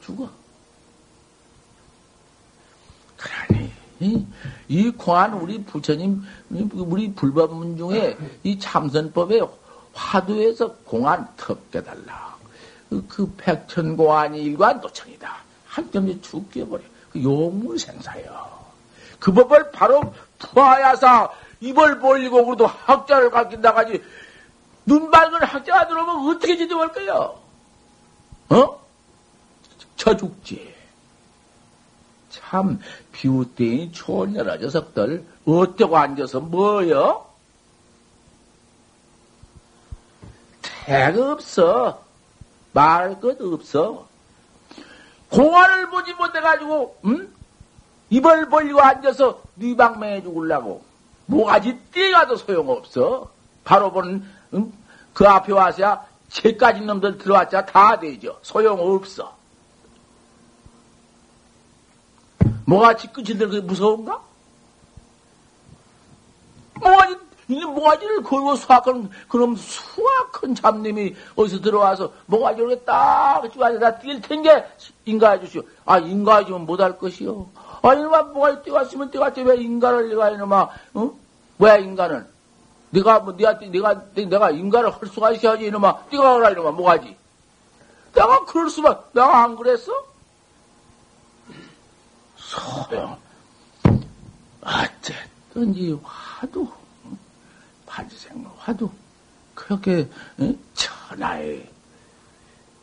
죽어. 그러니, 이 공안 우리 부처님, 우리 불법문 중에 이 참선법에 화두에서 공안 텁게달라. 그 백천공안이 일관 도청이다. 한 점에 죽여버려. 그 용물생사요. 그 법을 바로 투하야사 입을 벌리고 그래도 학자를 가낀다 가지 눈 밝은 학자가 들어오면 어떻게 지도할 거요? 어? 저 죽지. 참 비웃대인 초녀라 녀석들 어때고 앉아서 뭐여? 태가 없어. 말할 것 없어. 공안을 보지 못해가지고, 응? 입을 벌리고 앉아서 뉘방맹해 죽으려고. 뭐가지 떼가도 소용없어. 바로 보는, 응? 그 앞에 와서야 제까지 놈들 들어왔자 다 되죠. 소용없어. 뭐가지 끝인들 그게 무서운가? 뭐가지, 이 뭐가지를 걸고 수학한, 그럼 수학한 잡님이 어디서 들어와서 뭐가지를 딱 집안에 다 뛸 텐게 인가해 주시오. 아, 인가해 주면 못할 것이요. 아, 이놈아, 뭐가 뛰어왔으면 뛰어왔지. 왜 인가를 내가 이놈아, 어? 뭐야, 인간은? 내가, 뭐, 내가, 내가, 내가 인가를 할 수가 있어야지, 이놈아. 뛰어가라, 이놈아, 뭐가지? 내가 그럴 수만, 내가 안 그랬어? 소용. 어쨌든지 화두, 파지생 화두, 그렇게 응? 천하에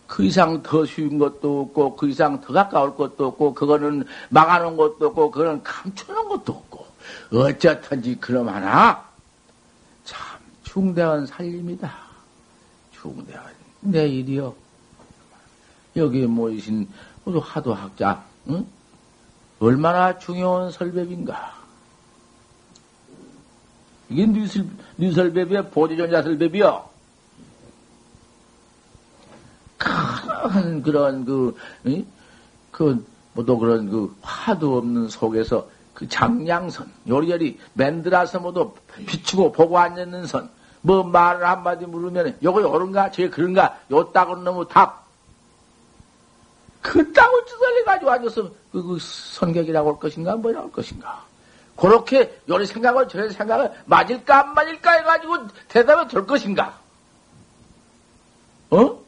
그 이상 더 쉬운 것도 없고, 그 이상 더 가까울 것도 없고, 그거는 막아놓은 것도 없고, 그거는 감춰놓은 것도 없고, 어쨌든지 그럼 하나, 참 중대한 살림이다. 중대한 내 일이요. 여기에 모이신 모두 하도학자, 응? 얼마나 중요한 설법인가. 이게 뉴설법이야? 보조전자 설법이요? 큰 그런 그, 그, 뭐도 그런 그 화도 없는 속에서 그 장량선, 요리요리 맨들어서 모두 비추고 보고 앉는 선, 뭐 말을 한마디 물으면 요거 요런가? 저게 그런가? 요 딱은 너무 답. 그 땅을 뜯어내 가지고 앉아서 그, 그 선객이라고 할 것인가 뭐라고 할 것인가. 그렇게 요리 생각을 저런 생각을 맞을까 안 맞을까 해가지고 대답이 될 것인가. 어?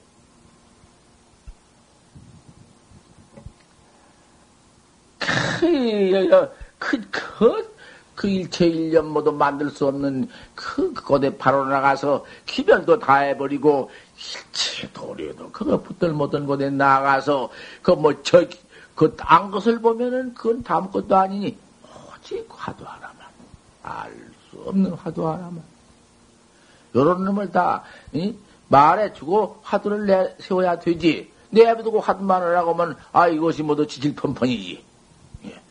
그, 그, 그, 그 일체 일념 모두 만들 수 없는 그, 그곳에 바로 나가서 기별도 다 해버리고 일체 도리에도 그거 붙들 못한 곳에 나가서 그 뭐 저그딴 것을 보면은 그건 아무것도 아니니 오직 화두 하나만 알 수 없는 화두 하나만 요런 놈을 다 이? 말해주고 화두를 내 세워야 되지 내비두고 화두만 하라고 하면 아 이것이 모두 지질펀펀이지 예.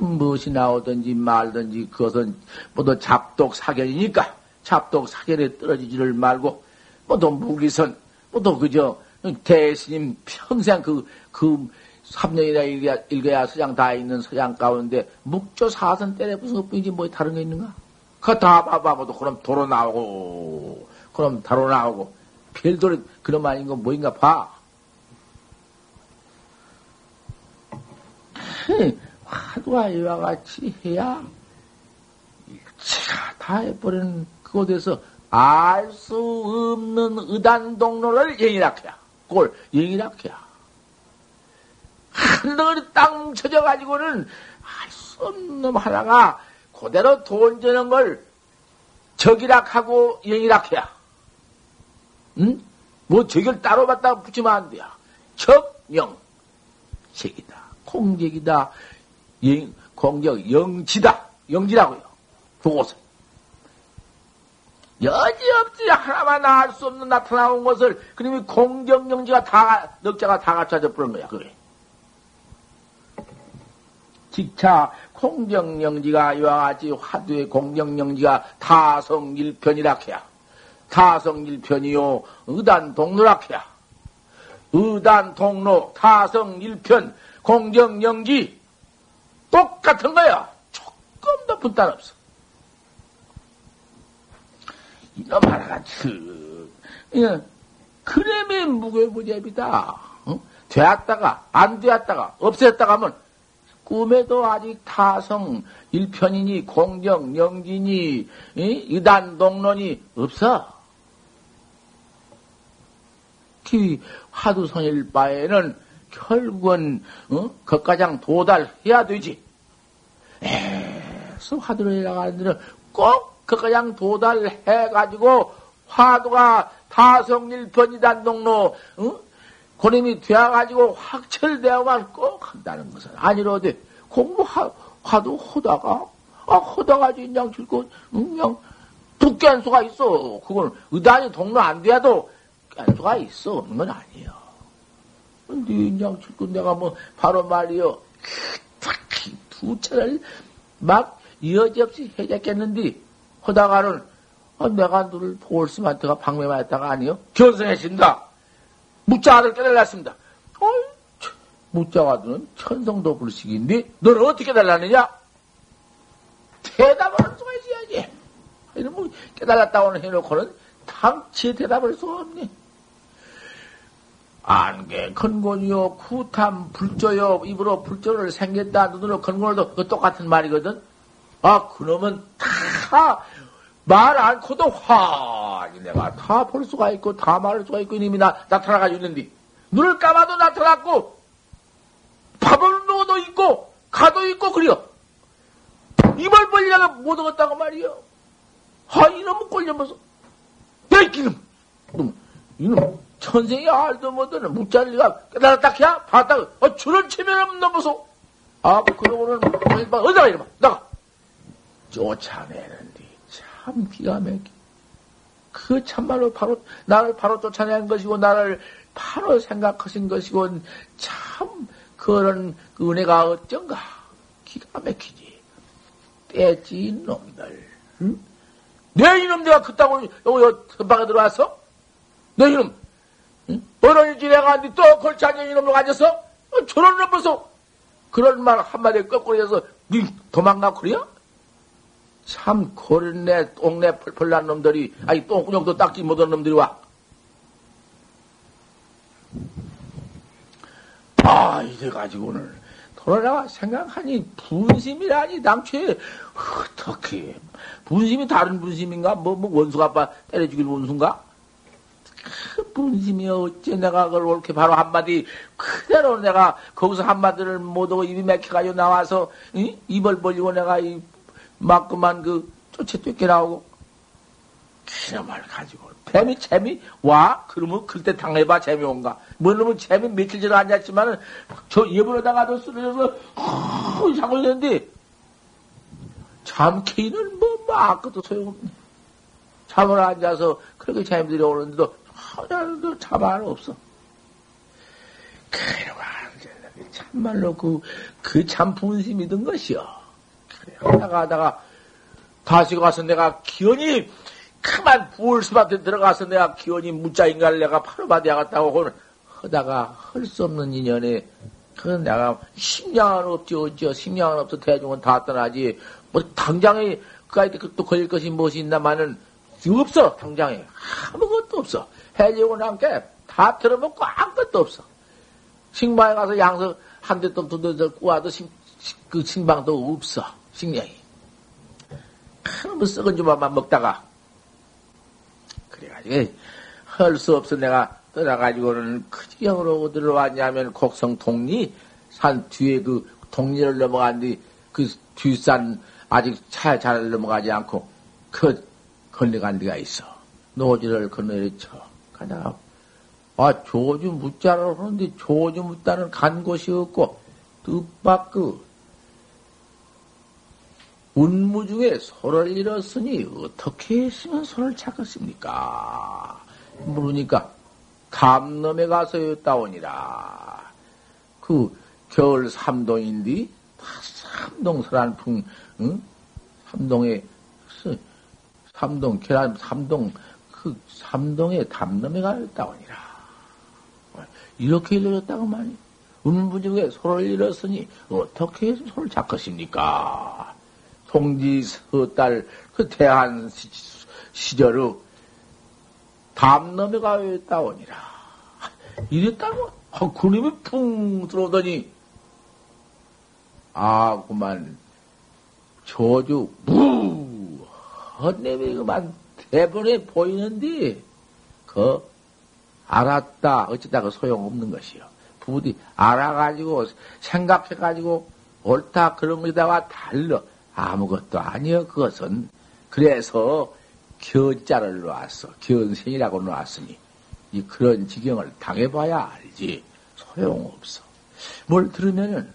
무엇이 나오든지 말든지 그것은 모두 잡독 사견이니까 잡독 사견에 떨어지지를 말고 뭐또 무기선, 뭐또 그저 대스님 평생 그, 그 3년이나 읽어야, 읽어야 서장 다 있는 서장 가운데 묵조 사선 때려 무슨 엇뿐이지 뭐 다른 게 있는가? 그거 다 봐봐도 그럼 도로 나오고, 그럼 다로 나오고, 별도로 그런 아닌 건 뭐인가 봐. 화두가 이와 같이 해야 일치가 다 해버리는 그곳에서 알 수 없는 의단 동로를 영이락해야. 그걸 영이락해야. 한 덩어리 땅 뭉쳐져 가지고는 알 수 없는 놈 하나가 그대로 돈 저는 걸 적이락 하고 영이락 해야. 응? 뭐 적을 따로 갖다 붙이면 안 돼요. 적영. 색이다. 공적이다. 영, 공적, 영지다. 영지라고요. 그곳은. 여지없이 하나만 알 수 없는 나타나온 것을, 그러면 공적, 영지가 다, 넉자가 다 갖춰져 버린 거야, 그게. 직차 공정영지가 이와 같이 화두의 공정영지가 타성일편이라 해야. 타성일편이요, 의단동로라 해야. 의단동로, 타성일편, 공정영지, 똑같은 거야. 조금 더 분단 없어. 이놈 하나가 즉, 그래이 무게무제비다. 어? 되었다가, 안 되었다가, 없앴다가 하면 꿈에도 아직 타성 일편이니 공정 영진이 이단 동론이 없어. 기 화두선일 바에는 결국은 어? 거가장 도달해야 되지. 에서 화두를 나가는 데는 꼭 거가장 도달해가지고 화두가 타성일편이단 동로 어? 고님이 되어가지고 확철되어만 꼭 한다는 것은 아니로되 공부하도 하다가 아 하다가 그냥 즐거 그냥 두께한 수가 있어. 그건 의단이 동로 안 돼도 깬 수가 있어. 없는 건 아니에요. 근데 그냥 즐거 내가 뭐 바로 말이요. 두 차를 막 여지없이 해졌겠는데 하다가는 아, 내가 너를 볼스한테가 방매만 했다가 아니요. 견성해진다. 무자 아들 깨달았습니다. 어이, 무자 아들은 천성도 불식인데 너는 어떻게 달랐느냐? 대답을 할 수가 있어야지. 이런 뭐 깨달았다고는 해놓고는 당치에 대답할 수가 없네. 안개 근곤이요 구탐 불조요 입으로 불조를 생겼다 눈으로 근곤을도 그 똑같은 말이거든. 아 그놈은 다 말 않고도 화이 내가 다 볼 수가 있고 다 말할 수가 있고 이미 나 나타나가지고 있는데. 눈을 감아도 나타났고 밥을 넣어도 있고 가도 있고 그려 입을 벌리다가 못 얻었다고 말이요. 아 이놈은 꼴려면서. 야 이놈. 이놈 이놈. 천생이 알도 못하는 묵자리가 깨달았다 해야 봤다가 어, 줄을 치면 넘어서. 아 그러고는 어디가 이러면 나가. 쫓아내는데 참 기가 막히 그 참말로 바로 나를 바로 쫓아낸 것이고 나를 바로 생각하신 것이고 참 그런 그 은혜가 어쩐가. 기가 막히지. 떼지 놈들. 응? 내 이놈 내가 그따고 여기 선방에 들어왔어? 내 이놈. 어른이지 내가 또 골치 앉아 이놈으로 앉아서? 어, 저런 놈 벌써 그런 말 한마디에 거꾸로 해서 니 도망가 그래요? 참 고른내 똥내 펄펄 난 놈들이 아니 똥구녕도 닦지 못한 놈들이 와. 아 이래 가지고는 돌아가 생각하니 분심이라니 당초에 어떻게 분심이 다른 분심인가 뭐, 뭐 원수가 아빠 때려 죽일 원수인가 그 분심이 어째 내가 그걸 옳게 바로 한마디 그대로 내가 거기서 한마디를 못하고 입이 맥혀가지고 나와서 이? 입을 벌리고 내가 이 막 그만 그 쫓아 뛰게 나오고. 그놈을 가지고 뱀이 재미 와? 그러면 그때 당해봐 재미온가. 뭐 놈은 재미 며칠 전에 앉았지만은 저 예불에다가도 쓰러져서 자고 있는데 잠케이는 뭐, 뭐 아무것도 소용없네. 잠을 앉아서 그렇게 재미들이 오는데도 하나도 자만 없어. 그래 참말로 그그 참 분심이 든 것이요. 하다가 하다가 다시 가서 내가 기원이 그만 부을 수밖에 들어가서 내가 기원이 무자인가를 내가 바로 받아야겠다고 하다가 할 수 없는 인연에 그 내가 심량은 없지 어찌 심량은 없어 대중은 다 떠나지. 뭐 당장에 그까지 또 걸릴 것이 무엇이 있나마는 없어 당장에. 아무것도 없어. 해지고 남게 다 들어먹고 아무것도 없어. 식마에 가서 양서 한대또두대더 구워도 그 신방도 없어. 식량이. 큰놈 썩은 주만만 먹다가. 그래가지고, 할 수 없어 내가 떠나가지고는 그 지경으로 어디로 왔냐면 곡성 동리 산 뒤에 그 동리를 넘어간 뒤 그 뒷산 아직 차잘 넘어가지 않고 그 건너간 데가 있어. 노지를 건너쳐 가다가 아 조주 묻자라고 하는데 조주 묻다는 간 곳이 없고 뜻밖 그 운무 중에 소를 잃었으니 어떻게 했으면 소를 찾겠습니까? 물으니까 감놈에 가서였다오니라. 그 겨울 삼동인데 삼동 설안풍 응? 삼동에 삼동 계란 삼동 그 삼동에 담nom에 가였다오니라. 이렇게 일러졌다고 말이. 운무 중에 소를 잃었으니 어떻게 해서 소를 잡것입니까? 송지 서딸 그 대한 시절의 담놈에 가였다오니라. 이랬다고 아, 그놈이 풍 들어오더니 아 그만 저주 무 헛내미 그만 대번에 보이는데 그 알았다 어쩌다가 소용없는 것이요. 부디 알아가지고 생각해가지고 옳다 그런 것에다가 달러 아무것도 아니여 그것은. 그래서 견자를 놨어. 견생이라고 놨으니 이 그런 지경을 당해봐야 알지. 소용없어. 뭘 들으면은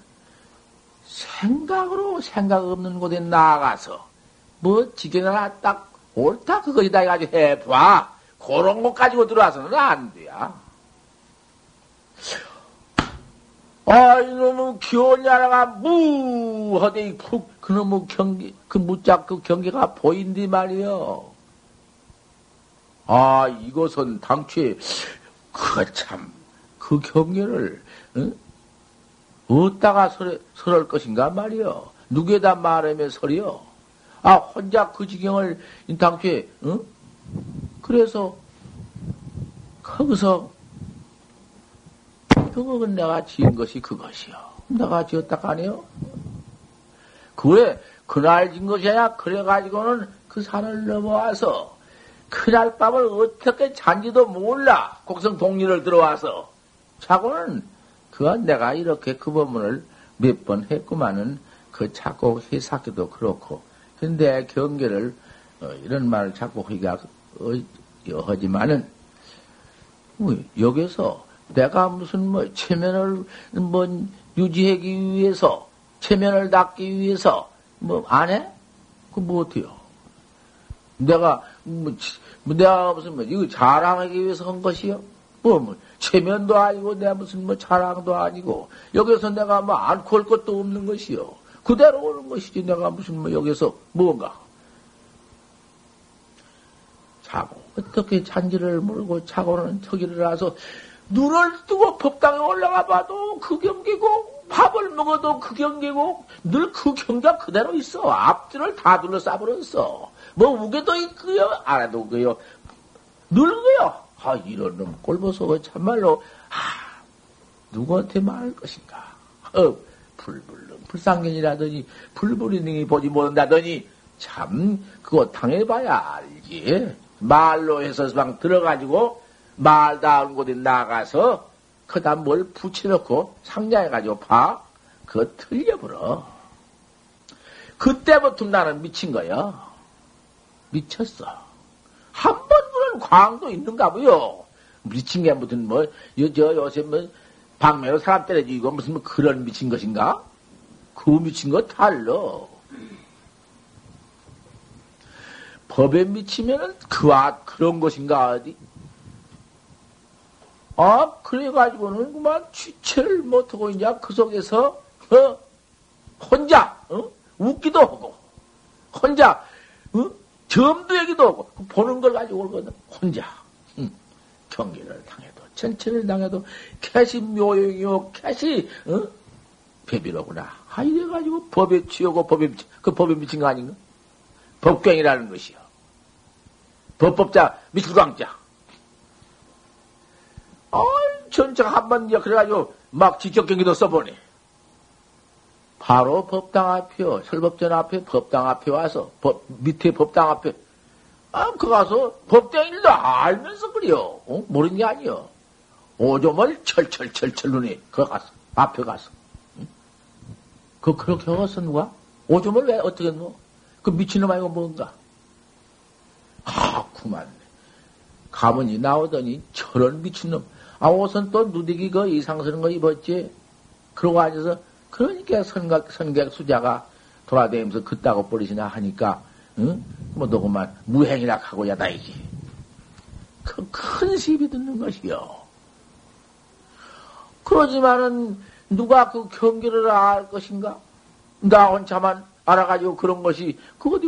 생각으로 생각 없는 곳에 나아가서 뭐 지경 하나 딱 옳다 그것이다 해가지고 해봐. 그런 것 가지고 들어와서는 안 돼야. 아, 이놈의 기원야라가 무! 하더니 푹, 그놈의 경기, 그 무짝 그 경계가 보인디 말이요. 아, 이것은 당초에, 그 참, 그 경계를, 응? 어디다가 설, 설할 것인가 말이요. 누구에다 말하며 설이요. 아, 혼자 그 지경을, 당초에, 응? 그래서, 거기서, 그건 내가 지은 것이 그것이요. 내가 지었다 가니요? 그래, 그날 진 것이야. 그래가지고는 그 산을 넘어와서, 그날 밤을 어떻게 잔지도 몰라. 곡성 동리를 들어와서. 자고는, 그건 내가 이렇게 그 법문을 몇 번 했구만은, 그 자꾸 해석기도 그렇고. 근데 경계를, 어, 이런 말을 자꾸 하기가, 어, 하지만은, 뭐, 여기서, 내가 무슨 뭐 체면을 뭐 유지하기 위해서 체면을 닦기 위해서 뭐 안 해? 그뭐 어때요? 내가 뭐, 뭐 내가 무슨 뭐 이거 자랑하기 위해서 한 것이요? 뭐, 뭐 체면도 아니고 내가 무슨 뭐 자랑도 아니고 여기서 내가 뭐 안고 할 것도 없는 것이요. 그대로 오는 것이지 내가 무슨 뭐 여기서 뭔가 자고 어떻게 잔지를 물고 자고는 저기를 와서 눈을 뜨고 법당에 올라가 봐도 그 경기고, 밥을 먹어도 그 경기고, 늘 그 경기가 그대로 있어. 앞뒤를 다 둘러싸버렸어. 뭐, 우게도 있고요, 알아도 그요. 늙어요. 아, 이런 놈 꼴보소 참말로, 아, 누구한테 말할 것인가. 어, 불불능, 불상견이라더니, 불불이능이 보지 못한다더니, 참, 그거 당해봐야 알지. 말로 해서 막 들어가지고, 말다운 곳에 나가서 그다 뭘 붙여놓고 상자해가지고 봐. 그거 틀려버려. 그때부터 나는 미친 거야. 미쳤어. 한번 그런 광도 있는가 보요. 미친 게 무슨 뭐, 요, 저, 요새 뭐, 방매로 사람 때려주고 무슨 뭐 그런 미친 것인가? 그 미친 거 달러. 법에 미치면은 그와 그런 것인가 어디? 아, 그래가지고는 그만 취체를 못하고 이제 그 속에서, 어, 혼자, 어? 웃기도 하고, 혼자, 어? 점도 얘기도 하고, 그 보는 걸 가지고 오거든. 혼자, 응. 경기를 당해도, 천체를 당해도, 캐시 묘용이요, 캐시, 어? 배비로구나. 아, 이래가지고 법에 취하고 법에 미친, 그 법에 미친 거 아닌가? 법경이라는 것이요. 법법자, 미술광자. 어, 전체가 한번 그래가지고 막 직접 경기도 써보네. 바로 법당 앞이요. 설법전 앞에 법당 앞에 와서, 법, 밑에 법당 앞에, 아, 그 가서 법당 일도 알면서 그래요. 어? 모르는 게 아니요. 오점을 철철철철 눈에, 그 가서, 앞에 가서. 응? 그, 그렇게 하겠어, 누가? 오점을 왜 어떻게 넣어? 그 미친놈 아니고 뭔가? 아, 구만. 가문이 나오더니 저런 미친놈. 아, 옷은 또 누디기 그 이상스러운 거 입었지? 그러고 앉아서, 그러니까 선각, 선객 수자가 돌아다니면서 그따고 버리시나 하니까, 응? 뭐, 너그만 무행이라 하고 야다이지. 그 큰 시비 듣는 것이요. 그러지만은, 누가 그 경계를 알 것인가? 나 혼자만 알아가지고 그런 것이, 그거 어디,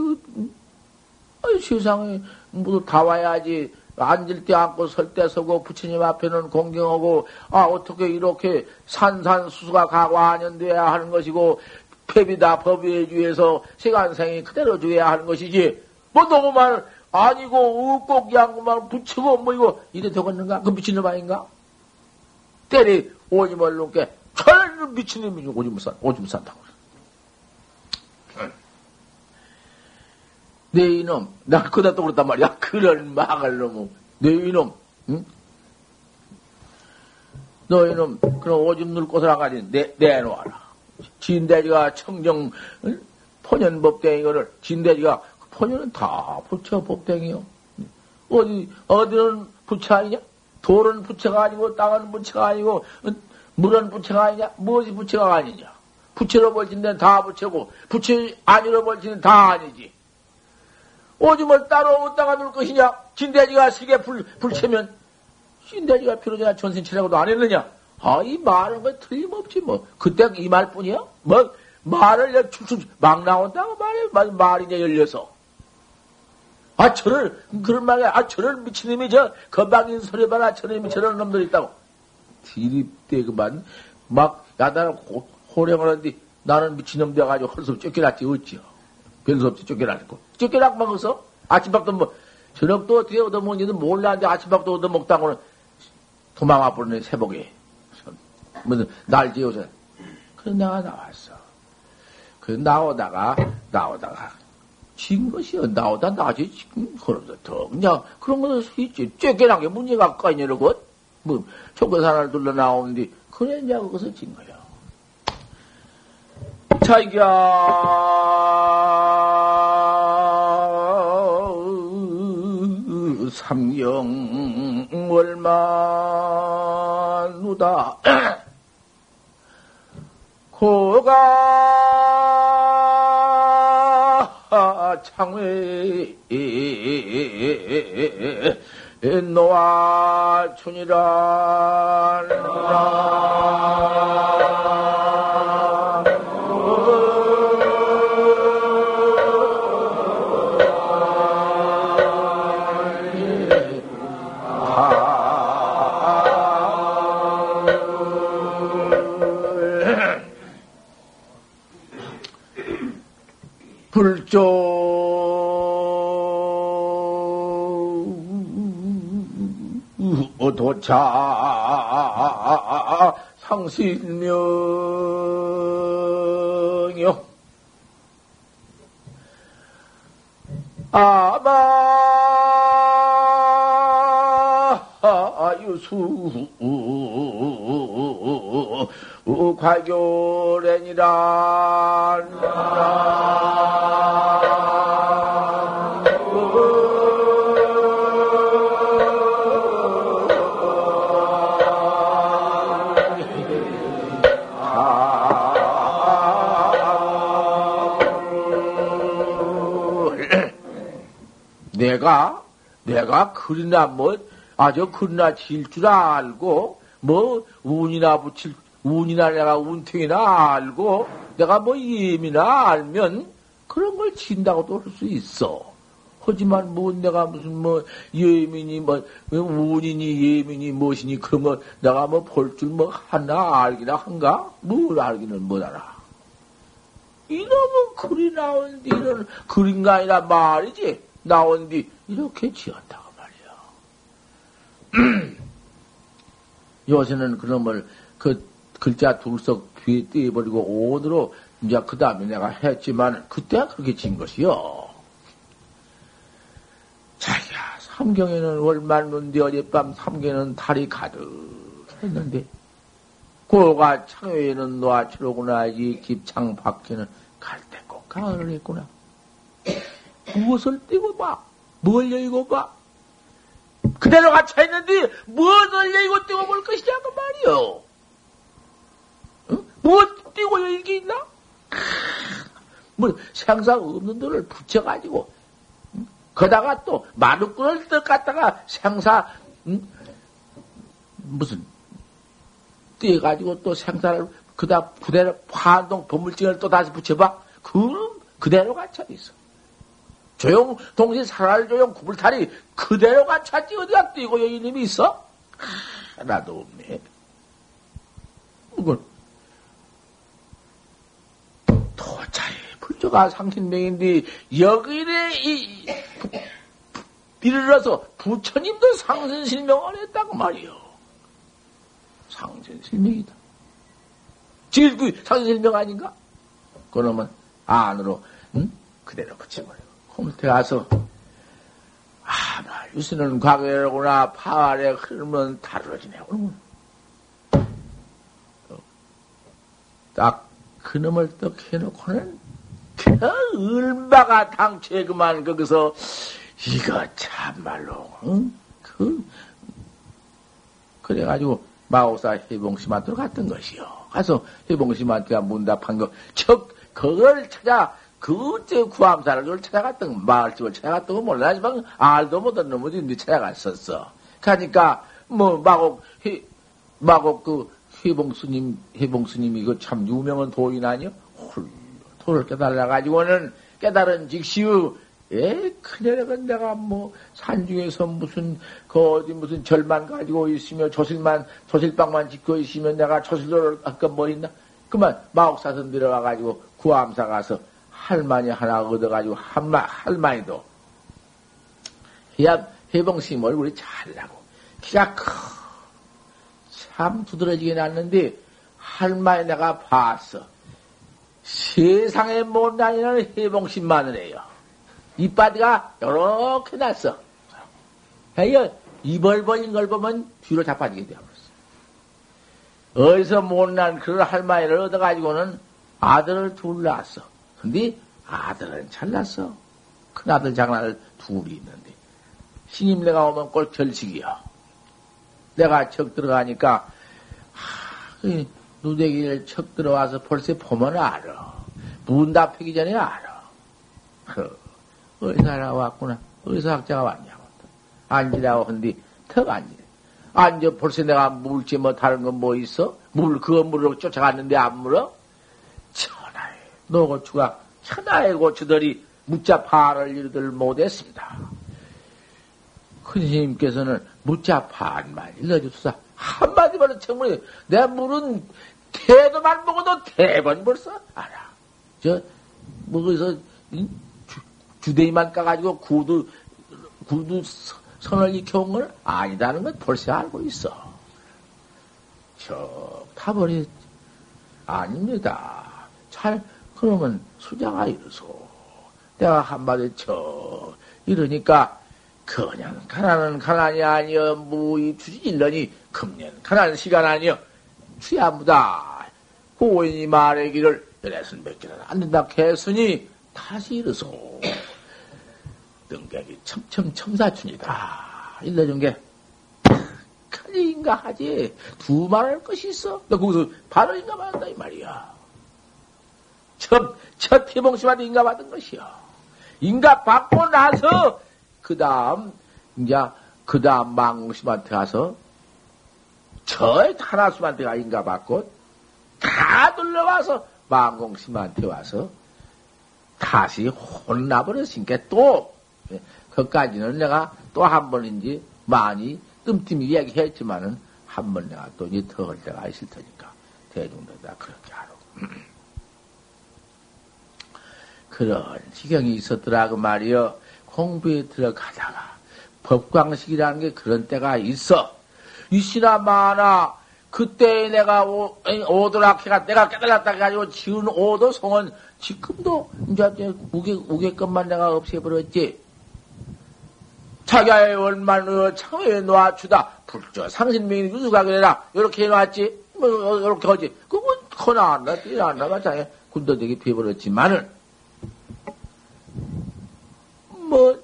아이, 세상에, 모두 다 와야지. 앉을 때 앉고 설 때 서고 부처님 앞에는 공경하고 아 어떻게 이렇게 산산수수가 가관연돼야 하는 것이고 폐비다 법위에 주해서 시간생이 그대로 주어야 하는 것이지. 뭐 너무만 아니고 없고 양구만 붙이고 뭐 이거 이래 되겠는가? 그 미친놈 아닌가? 때리 오줌을 놓게 철 미친놈이 오줌 산 오줌 산다고 내 이놈, 나 그다 또 그랬단 말이야. *laughs* 그런 막을 놈은. 내 이놈, 응? 너 이놈, 그럼 오줌 눌 곳을 아가지 내, 내놓아라. 진대지가 청정, 응? 포년 법댕이 거를, 진대지가, 포년은 다 부처 법댕이요. 어디, 어디는 부처 아니냐? 돌은 부처가 아니고, 땅은 부처가 아니고, 물은 부처가 아니냐? 무엇이 부처가 아니냐? 부처로 데는 다 부처고, 부처 아니로 데는 다 아니지. 오줌을 따로 어디다가 놓을 것이냐? 진대지가 세계 불, 불채면, 진대지가 필요자냐 전신치라고도 안 했느냐? 아, 이 말은 거 틀림없지, 뭐. 그때 이 말뿐이야? 뭐, 말을 축축 막 나온다고 말해. 말, 말이 이제 열려서. 아, 저를, 그런 말에, 아, 저를 미친놈이 저, 건방진 소리 봐라. 저놈이 저런 놈들 있다고. 디립대 그만, 막, 야단을 호령을 하는데, 나는 미친놈 되어가지고 헐수 쫓겨났지, 어찌요. 별수 없이 쫓겨나고. 쫓겨나고 먹어서 아침밥도 뭐, 저녁도 어떻게 얻어먹는지도 몰랐는데 아침밥도 얻어먹다고는 도망와 버리네, 새벽에. 무슨, 날 지어서. 그래, 내가 나왔어. 그, 나오다가, 나오다가, 진 것이요. 나오다 나지, 지금, 그러면서 더, 그냥, 그런 것도 있지. 쫓겨난 게 문제가 까이냐, 이러고, 뭐, 초코산을 둘러 나오는데, 그래, 이제 거기서 진 거야. 자기야, 삼경 월만우다. *clears throat* 고가 창회 노아춘이라 불조 도차 상신명요 아마 유수 과교련이란 내가, 내가 그리나 뭐, 아주 그리나 질 줄 알고, 뭐, 운이나 붙일, 운이나 내가 운통이나 알고, 내가 뭐 예미나 알면, 그런 걸 진다고도 할 수 있어. 하지만 뭐 내가 무슨 뭐 예민이 뭐 운이니 예민이 무엇이니 그런 거 내가 뭐 볼 줄 뭐 하나 알기나 한가? 뭘 알기는 못 알아. 이놈은 글이 나온뒤 이런 글인가 아니라 말이지. 나온 뒤 이렇게 지었다고 말이야. *clears throat* 요새는 그놈을 그 글자 둘석 뒤에 떼버리고 온으로 이제 그 다음에 내가 했지만, 그때가 그렇게 진 것이요. 자기야, 삼경에는 월말문데 어젯밤 삼경에는 달이 가득 했는데, 고가 창외에는 노아치로구나, 이 깊창 밖에는 갈대꽃 가을을 했구나. 무엇을 띄고 봐? 뭘 여의고 봐? 그대로 갇혀 있는데, 무엇을 여의고 띄고 볼 것이냐고 말이요. 응? 무엇 띄고 여의기 있나? 뭐, 생사 없는 돈을 붙여가지고, 거다가 또 마루꾼을 떡 갖다가 생사, 응? 무슨, 떼가지고 또 생사를 그다 그대로 화동 법물증을 또 다시 붙여봐. 그 그대로 갇혀 있어. 조용 동시 살알 조용 구불탈이 그대로 갇혔지 어디가 뛰고 여인님이 있어? 하나도 없네. 이건 도차에 불조가 상신명인데 여기에 이 이르러서 부처님도 상신실명을 했다고 말이요. 상신실명이다. 그 상신실명 아닌가? 그러면 안으로 응? 그대로 붙여버려. 홈태 가서 아, 나 유수는 과거로구나 파활에 흐르면 다루어지네. 딱 그놈을 떡 해놓고는 그 얼마가 당최 그만 거기서 이거 참말로 응? 그 그래가지고 마오사 해봉심한테로 갔던 것이요. 가서 해봉심한테가 문답한 거, 척 그걸 찾아 그때 구암사를 그걸 찾아갔던 마을집을 찾아갔던 거 몰라지만 알도 못한 놈들이 찾아갔었어. 그러니까 뭐 마곡 해, 마곡 그 해봉스님 해봉스님이 그참 유명한 도인 아니요? 홀 도를 깨달아 가지고는 깨달은 즉시의 에, 큰일이건 내가 뭐, 산중에서 무슨, 그 어디 무슨 절만 가지고 있으며, 조실만, 조실방만 짓고 있으면 내가 조실로를 아까 뭐 있나? 그만, 마옥사선 들어가가지고 구암사 가서 할머니 하나 얻어가지고, 한마, 할머니도, 해봉심 얼굴이 잘나고, 키가 커. 참 두드러지게 났는데, 할머니 내가 봤어. 세상에 못 다니는 해봉심 마늘이에요. 이빠디가 요렇게 났어. 해여 이벌 벌린 걸 보면 뒤로 자빠지게 되어버렸어. 어디서 못난 그런 할머니를 얻어가지고는 아들을 둘 낳았어. 근데 아들은 잘났어. 큰아들 장난을 둘이 있는데. 신임 내가 오면 꼴 결식이야. 내가 척 들어가니까, 하, 누대기를 척 들어와서 벌써 보면 알아. 문 닫히기 전에 알아. 그, 어디서 나왔구나. 어디서 학자가 왔냐고. 앉으라고 한디 턱 앉으래. 앉아 벌써 내가 물지 뭐 다른 건 뭐 있어? 물, 그거 물으러 쫓아갔는데 안 물어? 노고추가 천하의 고추들이 무자 파를 일들 못했습니다. 큰 스님께서는 무자 파만 일러주소서 한마디만 정말 내 물은 태도만 먹어도 대번 벌써 알아. 저, 뭐, 거기서, 주대기만 까가지고 구두, 구두 선을 익혀온 건 아니다는 건 벌써 알고 있어. 저, 타버리, 아닙니다. 잘, 그러면 수자가 이르소. 내가 한마디 쳐, 이러니까, 그냥 가난은 가난이 아니여, 무이 주질러니, 금년 가난 시간 아니여, 취하무다. 고인이 말하기를, 열애선 몇 개는 안 된다 했으니, 다시 이르소. 등객이 첨첨 첨사춘이다. 일러준 게, 칼인가 하지. 두 말할 것이 있어. 너 거기서 바로 인가받았다, 이 말이야. 첫, 첫 태봉심한테 인가받은 것이야. 인가받고 나서, 그 다음, 이제, 그 다음 망공심한테 가서, 저 하나수한테 가 인가받고, 다 둘러와서, 망공심한테 와서, 다시 혼나버렸으니까 또, 예, 그까지는 내가 또 한 번인지 많이 뜸뜸이 이야기했지만은 한 번 내가 또 이제 더할 때가 있을 테니까 대중들 다 그렇게 하라고. 그런 지경이 있었더라 그 말이여 공부에 들어가다가 법광식이라는 게 그런 때가 있어 있으나 마나 그때 내가 오, 오도락해가 내가 깨달았다 해가지고 지은 오도송은 지금도 이제 우개, 우개것만 내가 없애버렸지. 자기의 원만의 창에 놓아주다. 불저 상신명이 유수가게 되라. 이렇게 해놨지. 뭐, 이렇게 하지. 그건 커나 안 나, 뛰나 안 나가 자기 군더더기 피해버렸지만은, 뭐,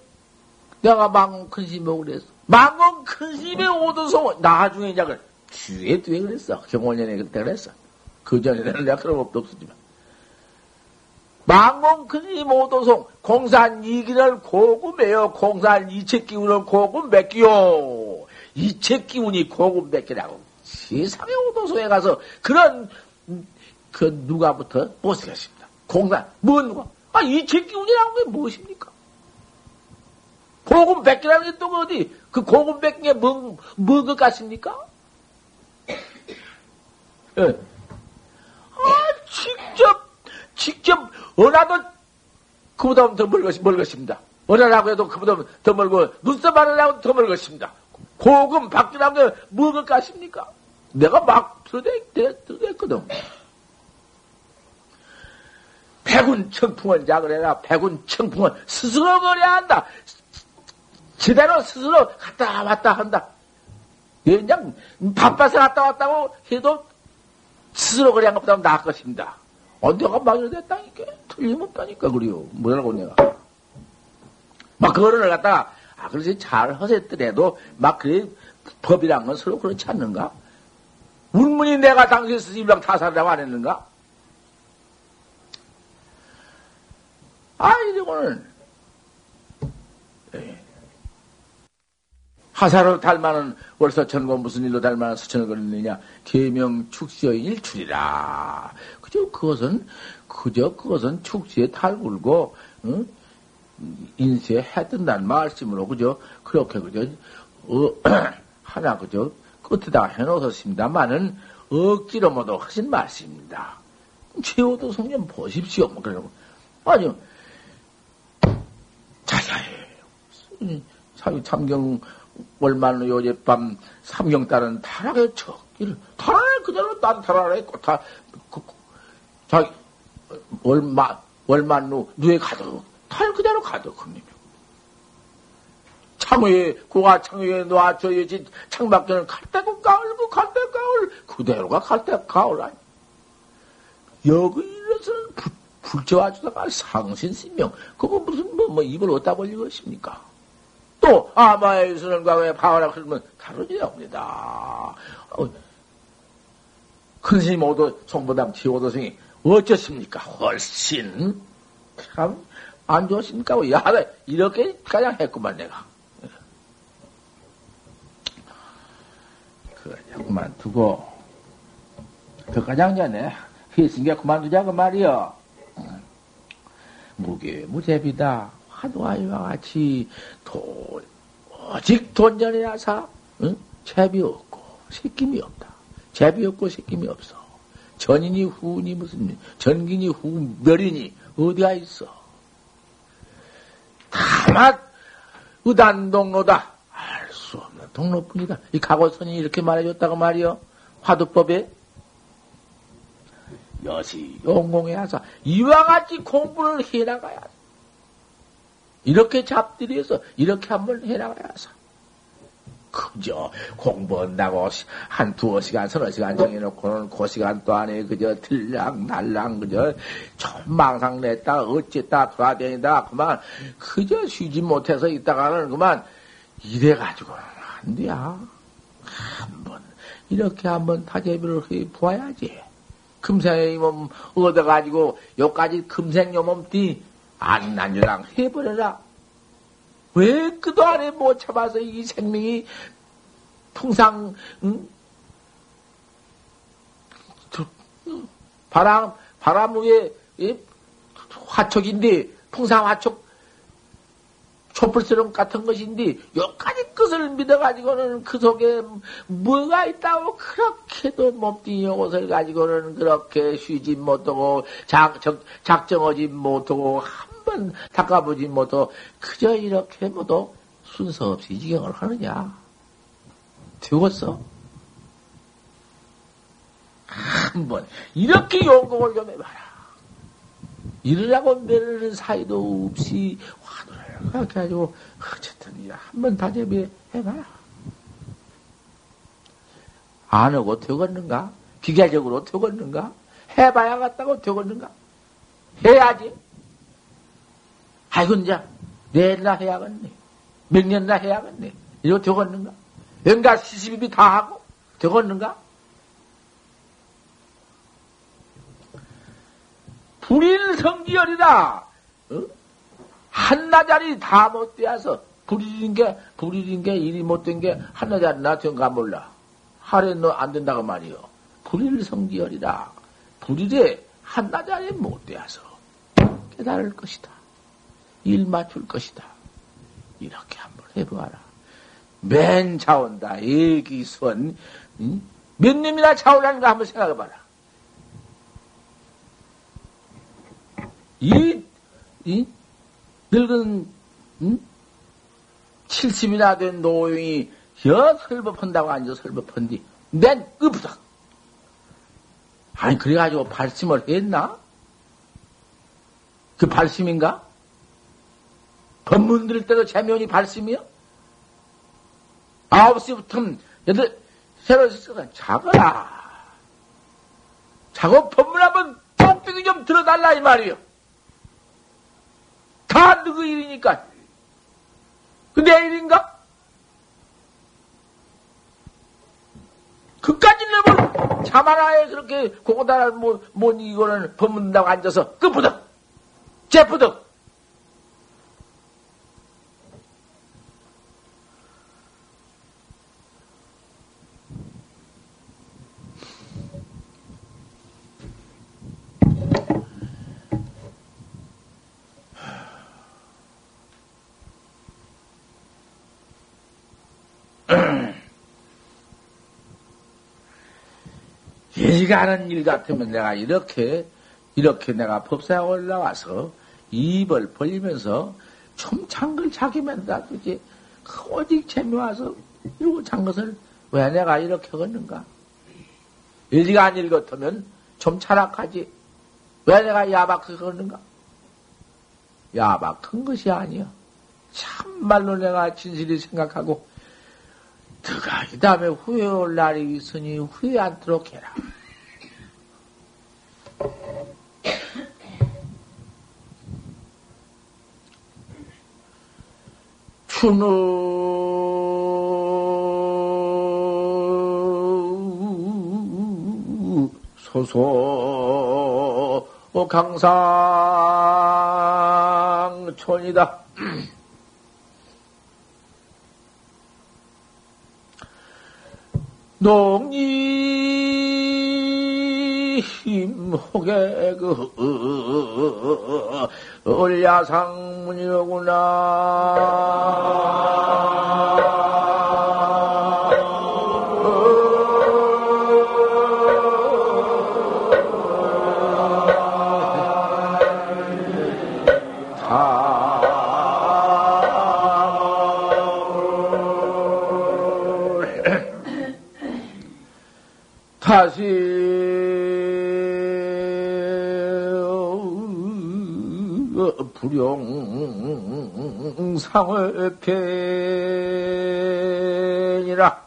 내가 망원 큰심이라고 그랬어. 망원 큰심의 오도송, 나중에 이제 그 뒤에 뒤에 그랬어. 경원년에 그때 그랬어. 그 전에는 내가 그런 것도 없었지만. 망공 큰심 오도송, 공산 이기를 고금해요. 공산 이책 기운을 고금 맺기요. 이책 기운이 고금 맺기라고. 세상의 오도소에 가서 그런, 그 누가부터 못쓰겠습니다. 공산, 뭐 누가? 아, 이책 기운이라는 게 무엇입니까? 고금 뱉기라는 게 또 어디, 그 고금 뱉기에 뭐, 뭐것 같습니까? 예. 아, 직접, 직접, 어나도 그보다 더 멀것, 멀것입니다. 어나라고 해도 그보다 더 멀고, 눈썹 하나라고 더 멀것입니다. 고금 박기라는 게 뭐것 같습니까? 내가 막 들어댔거든. 백운 청풍은 자그래라. 백운 청풍은 스스로 그래야 한다. 제대로 스스로 갔다 왔다 한다. 그냥 바빠서 갔다 왔다고 해도 스스로 그래 한 것보다 나을 것입니다. 언제가 막 이랬다니까. 틀림없다니까, 그래요. 뭐라고 내가. 막 그거를 갖다가, 아, 그래서 잘 허셌더라도, 막 그래, 법이란 건 서로 그렇지 않는가? 운문이 내가 당신 스님이랑 타살이라고 안 했는가? 아, 이거는, 예. 하사로 닮아는 월서 천고 무슨 일로 닮아는 수천을 걸리느냐? 계명 축시의 일출이라. 그저 그것은, 그저 그것은 축시에 탈굴고, 응? 인쇄 해뜬다는 말씀으로, 그저, 그렇게, 그저, 어, *clears throat* 하나, 그저, 끝에다 해놓으셨습니다만은, 억지로 모두 하신 말씀입니다. 최호도 성님 보십시오. 뭐, 그러고. 아니, 자자해. 참경, 월말로 요제밤 삼경 딸은 타락에 척기를 타락을 그대로 난 타락을 했고 다 그, 자기 월마 월만루 누에 가득 탈 그대로 가득합니다. 창의에 고가 창의에 놓아줘야지 창밖에는 갈대고 가을고 갈대 가을 그대로가 갈대 가을 아니 여기 이래서는 불져와주다가 상신신명 그거 무슨 뭐, 뭐 입을 어디다 벌리고 있습니까? 또 선언과 왜 바와라 그러면 다르지 합니다. 어, 큰 스님 오도 송보담 지오도생이 어쩌습니까? 훨씬 참 안 좋습니까? 야, 이렇게 가장 했구만 내가. 그래, 그만두고 더 가장 전에 했으니까 그만두자 그 말이여. 무게 무제비다. 화두아이와 같이 도, 오직 돈전이라사 응? 채비 없고 새김이 없다. 채비 없고 새김이 없어. 전이니 후니 무슨 전기니 후 멸이니 어디가 있어? 다만 의단동로다. 알 수 없는 동로뿐이다. 이 각오선이 이렇게 말해줬다고 말이요. 화두법에 여시 용공에 하사 이와 같이 공부를 해나가야 돼. 이렇게 잡들이해서 이렇게 한번 해나가야서. 그저 공부한다고 한 두어 시간, 서너 시간 정해놓고는 그 시간 동안에 그저 들랑날랑 그저 전망상 냈다 어쨌다 돌아다니다 그만 그저 쉬지 못해서 있다가는 그만 이래가지고는 안 돼야. 한번 이렇게 한번 타제비를 해 보아야지. 금생의 몸 얻어가지고 요까지 금생 요몸띠 안난유랑 해버려라. 왜 그동안에 못 참아서 이 생명이 풍상, 응? 바람, 바람 위에 화촉인데, 풍상 화촉, 촛불스러움 같은 것인데, 여기까지 것을 믿어가지고는 그 속에 뭐가 있다고 그렇게도 몸뚱이 요것을 가지고는 그렇게 쉬지 못하고, 작, 작정하지 못하고, 한 번 닦아보지 못하고 그저 이렇게 모두 순서 없이 지경을 하느냐? 되었어. 한 번 이렇게 용공을 좀 해봐라. 이러라고 매르는 사이도 없이 화두를 그렇게 가지고 어쨌든 한번 다재비 해봐라. 안 하고 되겠는가? 기계적으로 되겠는가? 해봐야 갔다고 되겠는가? 해야지. 아이고, 이제, 내일나 해야겠네. 몇 년나 해야겠네. 이거 되겠는가? 연가 시시비비 다 하고, 되겠는가? 불일 성지열이다. 어? 한나자리 다 못 되어서 불일인 게 불일인 게 일이 못 된 게 한나자리나 된가 몰라. 하래 너안 된다고 말이요. 불일 성지열이다. 불일에 한나자리 못 되어서 깨달을 것이다. 일 맞출 것이다. 이렇게 한번 해보아라. 맨 차온다. 애기선 응? 몇 놈이나 차오라는가 한번 생각해봐라. 이, 이 늙은 응? 70이나 된 노용이 여 설법한다고 앉아 설법한디 맨 끄부닥 아니 그래가지고 발심을 했나? 그 발심인가? 법문 들을 때도 재면이 발심이요? 아홉 시부터 여덟 새로 시간 자거라. 자고 법문 한번 뚝배기 좀 들어달라 이 말이요. 다 너그 일이니까. 그내 일인가? 그까지 놈을 자만하에 그렇게 고고다를 뭐, 뭐, 이거는 법문다고 앉아서 끝부덕! 제부덕! 지가 하는 일 같으면 내가 이렇게, 이렇게 내가 법사에 올라와서 입을 벌리면서 좀 장글 자기면다, 그지? 오직 재미와서 이러고 잔 것을 왜 내가 이렇게 걷는가? 예지가 안 읽었으면 좀 차락하지. 왜 내가 야박하게 걷는가? 야박한 것이 아니야. 참말로 내가 진실히 생각하고 너가 이 다음에 후회할 날이 있으니 후회 않도록 해라. 추는 소소 강상촌이다. 농이 힘혹의 그 얼야상문이로구나. 다시 불용상을 편이라.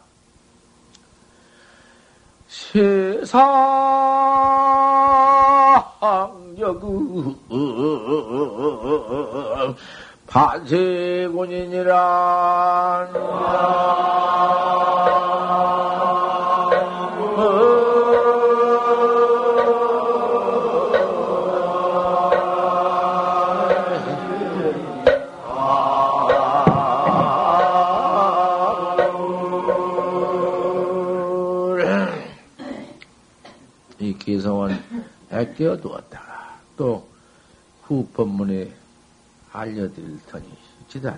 세상 여그 반세군이니라 끼어두었다가 또 후 법문에 알려드릴 터니 지달로.